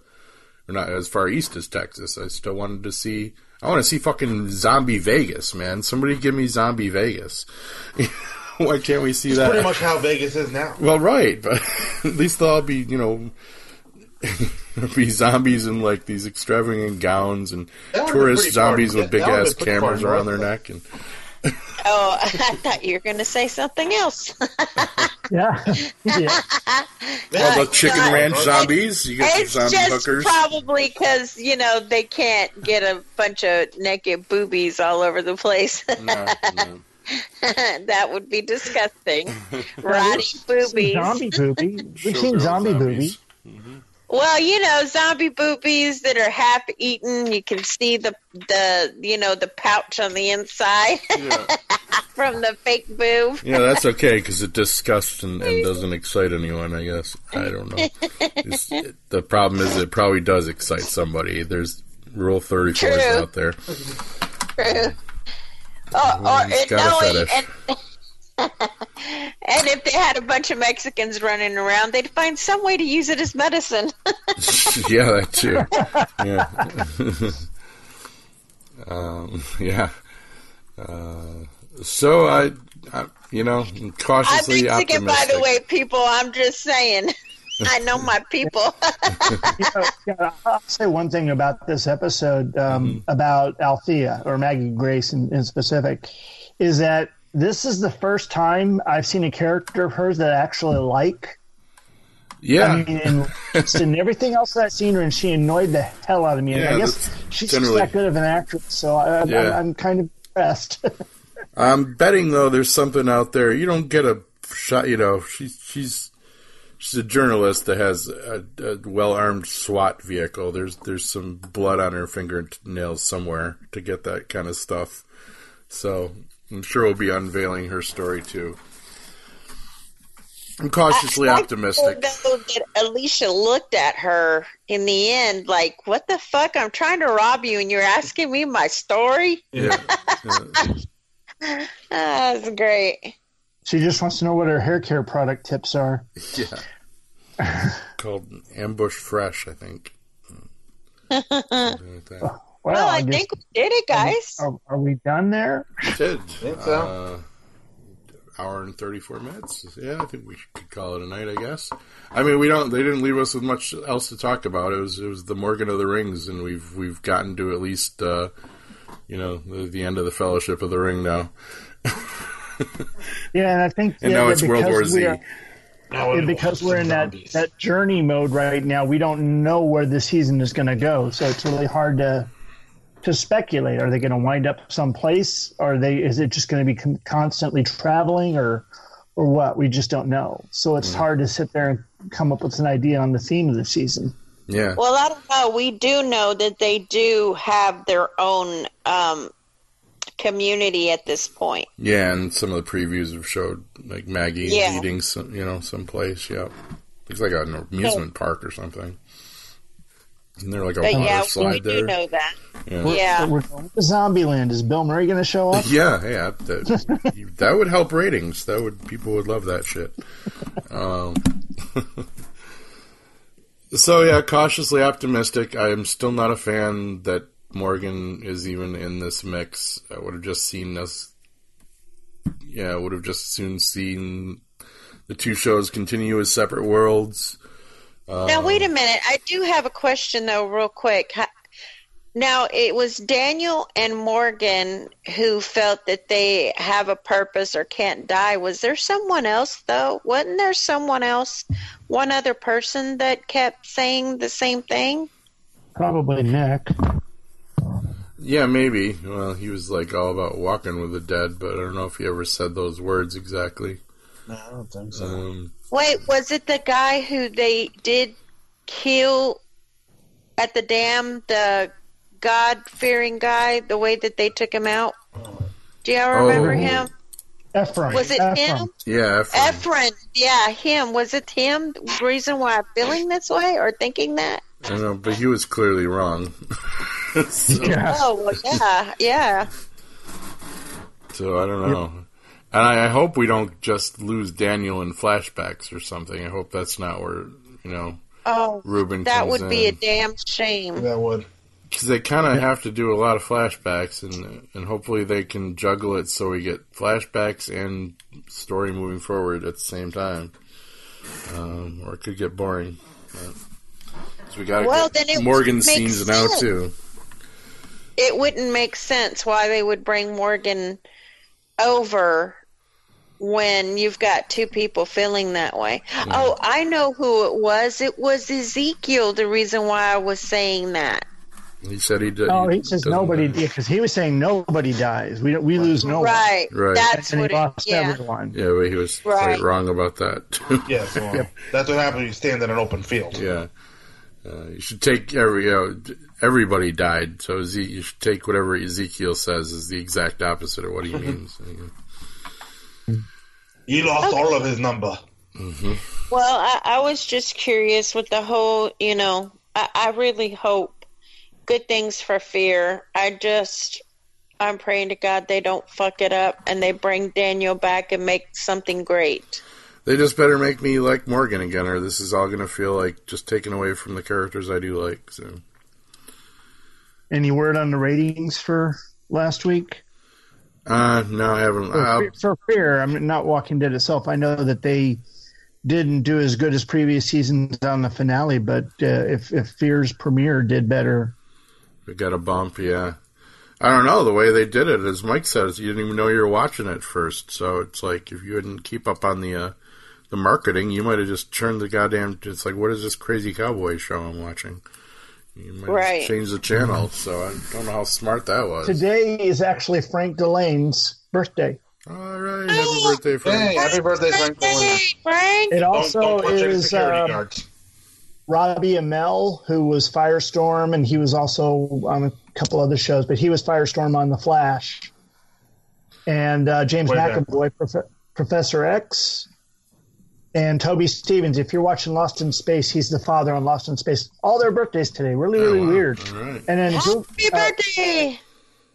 or not as far east as Texas. I still wanted to see. I want to see fucking zombie Vegas, man. Somebody give me zombie Vegas. Why can't we see that? Pretty much how Vegas is now. Well, right, but at least they'll all be, you know, be zombies in like these extravagant gowns and That would've been tourist zombies with big ass been pretty far cameras around their neck. And Oh, I thought you were going to say something else. yeah, yeah. all the chicken God. ranch zombies, you get it's the zombie just hookers. probably because you know they can't get a bunch of naked boobies all over the place. No, no. that would be disgusting. Rotty boobies. Zombie booby. We've seen Showgirl zombie zombies. booby. Mm-hmm. Well, you know, zombie boobies that are half eaten. You can see the the you know the pouch on the inside Yeah. from the fake boob. yeah, that's okay because it disgusts and, and doesn't excite anyone. I guess I don't know. It's- the problem is it probably does excite somebody. There's Rule Thirty Four True. out there. Or, or Everyone's and, got a no, fetish. and, and if they had a bunch of Mexicans running around, they'd find some way to use it as medicine. yeah, that too. Yeah. um, yeah. Uh, so I, I, you know, I'm I'm cautiously Mexican, by the way, people. I'm just saying. I know my people. You know, yeah, I'll say one thing about this episode um, Mm-hmm. about Althea or Maggie Grace in, in specific is that this is the first time I've seen a character of hers that I actually like. yeah, I mean, in, just in everything else that I've seen her, and she annoyed the hell out of me. And Yeah, I guess she's generally- just that good of an actress, so I, Yeah. I'm, I'm kind of impressed. I'm betting though there's something out there. You don't get a shot. You know, she's she's she's a journalist that has a, a well armed SWAT vehicle. There's there's some blood on her fingernails somewhere to get that kind of stuff. So I'm sure we'll be unveiling her story too. I'm cautiously I- I optimistic. know that Alicia looked at her in the end like, "What the fuck? I'm trying to rob you, and you're asking me my story." Yeah. yeah. Ah, that's great. She just wants to know what her hair care product tips are. Yeah. Called Ambush Fresh, I think. Like that. Well, Well, I, guess- think we did it, guys. Are, are we done there? Did. think so. Uh, hour and 34 minutes. Yeah, I think we could call it a night, I guess. I mean, we don't, they didn't leave us with much else to talk about. It was, it was the Morgan of the Rings, and we've, we've gotten to at least, uh, you know, the, the end of the Fellowship of the Ring now. Yeah, and I think And yeah, now it's World because War we Z. are- Now Yeah, it because we're in that, zombies. that journey mode right now, we don't know where the season is going to go. So it's really hard to to speculate. Are they going to wind up someplace? Are they? Is it just going to be con- constantly traveling, or or what? We just don't know. So Mm. it's hard to sit there and come up with an idea on the theme of the season. Yeah. Well, I don't know. We do know that they do have their own um, community at this point. Yeah, and some of the previews have showed like Maggie Yeah. eating some, you know, someplace. Yeah, looks like an amusement park or something. Isn't there like a But water yeah, we slide do know that. Yeah. Yeah. We're going to Zombieland. Is Bill Murray going to show up? Yeah, yeah, that, that would help ratings. That would people would love that shit. Um, so yeah, cautiously optimistic. I am still not a fan that Morgan is even in this mix. I would have just seen us. Yeah, I would have just soon seen the two shows continue as separate worlds. Now, um, wait a minute. I do have a question, though, real quick. Now, it was Daniel and Morgan who felt that they have a purpose or can't die. Was there someone else, though? Wasn't there someone else, one other person that kept saying the same thing? Probably Nick. Yeah, maybe. Well, he was like all about walking with the dead, but I don't know if he ever said those words exactly. No, I don't think so. Um, Wait, was it the guy who they did kill at the dam, the God fearing guy, the way that they took him out? Do y'all remember Oh. him? Ephraim. Was it Ephraim. him? yeah, Ephraim. Efren, yeah, him. Was it him? The reason why I'm feeling this way or thinking that? I know, but he was clearly wrong. so, Yeah. Oh, well, yeah, yeah. so I don't know. And I, I hope we don't just lose Daniel in flashbacks or something. I hope that's not where you know Oh, Ruben. that comes would be a damn shame. That would. because they kind of have to do a lot of flashbacks, and and hopefully they can juggle it so we get flashbacks and story moving forward at the same time. Um, or it could get boring. But, 'cause we got Well, then it Morgan makes scenes now too. It wouldn't make sense why they would bring Morgan over when you've got two people feeling that way. Oh, I know who it was. It was Ezekiel, the reason why I was saying that. He said he did. Oh, he says nobody because he was saying nobody dies. We we lose no one. Right. Right. That's and he what it, lost yeah. everyone. Yeah, but he was Right. quite wrong about that. too. Yeah, so that's what happens when you stand in an open field. yeah, uh, you should take every. You know, d- everybody died, so Eze- you should take whatever Ezekiel says is the exact opposite of what he means. He lost all of his number. Mm-hmm. Well, I, I was just curious with the whole, you know, I, I really hope good things for fear. I just, I'm praying to God they don't fuck it up and they bring Daniel back and make something great. They just better make me like Morgan again, or this is all going to feel like just taken away from the characters I do like. So, Any word on the ratings for last week? uh, no, I haven't. For, Uh, for Fear, I'm not Walking Dead itself. I know that they didn't do as good as previous seasons on the finale, but uh, if if Fear's premiere did better, we got a bump, yeah. I don't know the way they did it. As Mike says, you didn't even know you were watching it first. So it's like if you didn't keep up on the uh, the marketing, you might have just turned the goddamn. It's like, what is this crazy cowboy show I'm watching? You might Right. have changed the channel. So I don't know how smart that was. today is actually Frank Dillane's birthday. All right, happy birthday, Hey, Frank. happy birthday, Frank Dillon. Frank! It Don't, also don't is uh. Robbie Amell, who was Firestorm, and he was also on a couple other shows, but he was Firestorm on The Flash. And uh, James Way. McAvoy, Prof- Professor X, And Toby Stephens, if you're watching Lost in Space, he's the father on Lost in Space. All their birthdays today. Really, really Oh, wow. weird. All right. And then Happy uh, birthday!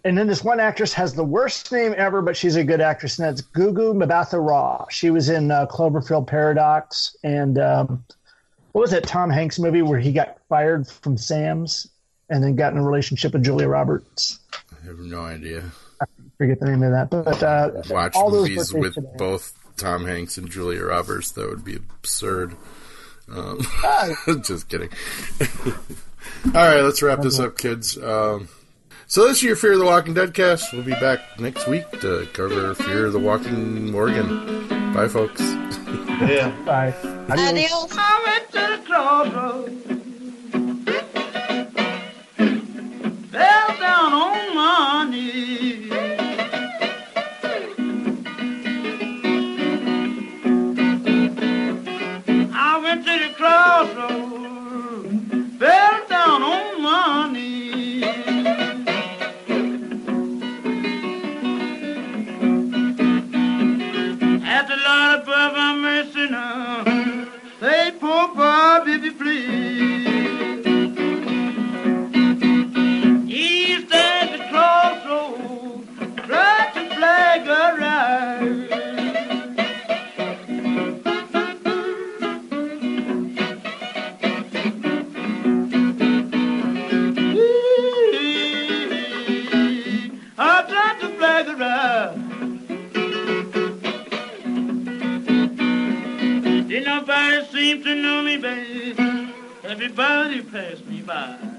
and then this one actress has the worst name ever, but she's a good actress, and that's Gugu Mbatha Raw. She was in uh, Cloverfield Paradox and um, what was that Tom Hanks movie where he got fired from Sam's and then got in a relationship with Julia Roberts? I have no idea. Forget the name of that, but uh, Watch all those movies birthdays with today. both Tom Hanks and Julia Roberts. That would be absurd. Um, just kidding. All right, let's wrap this up, kids. Um, so this is your Fear of the Walking Dead cast. We'll be back next week to cover Fear of the Walking Morgan. Bye, folks. Yeah. Bye. Adios. Adios. Bob, Everybody passed me by.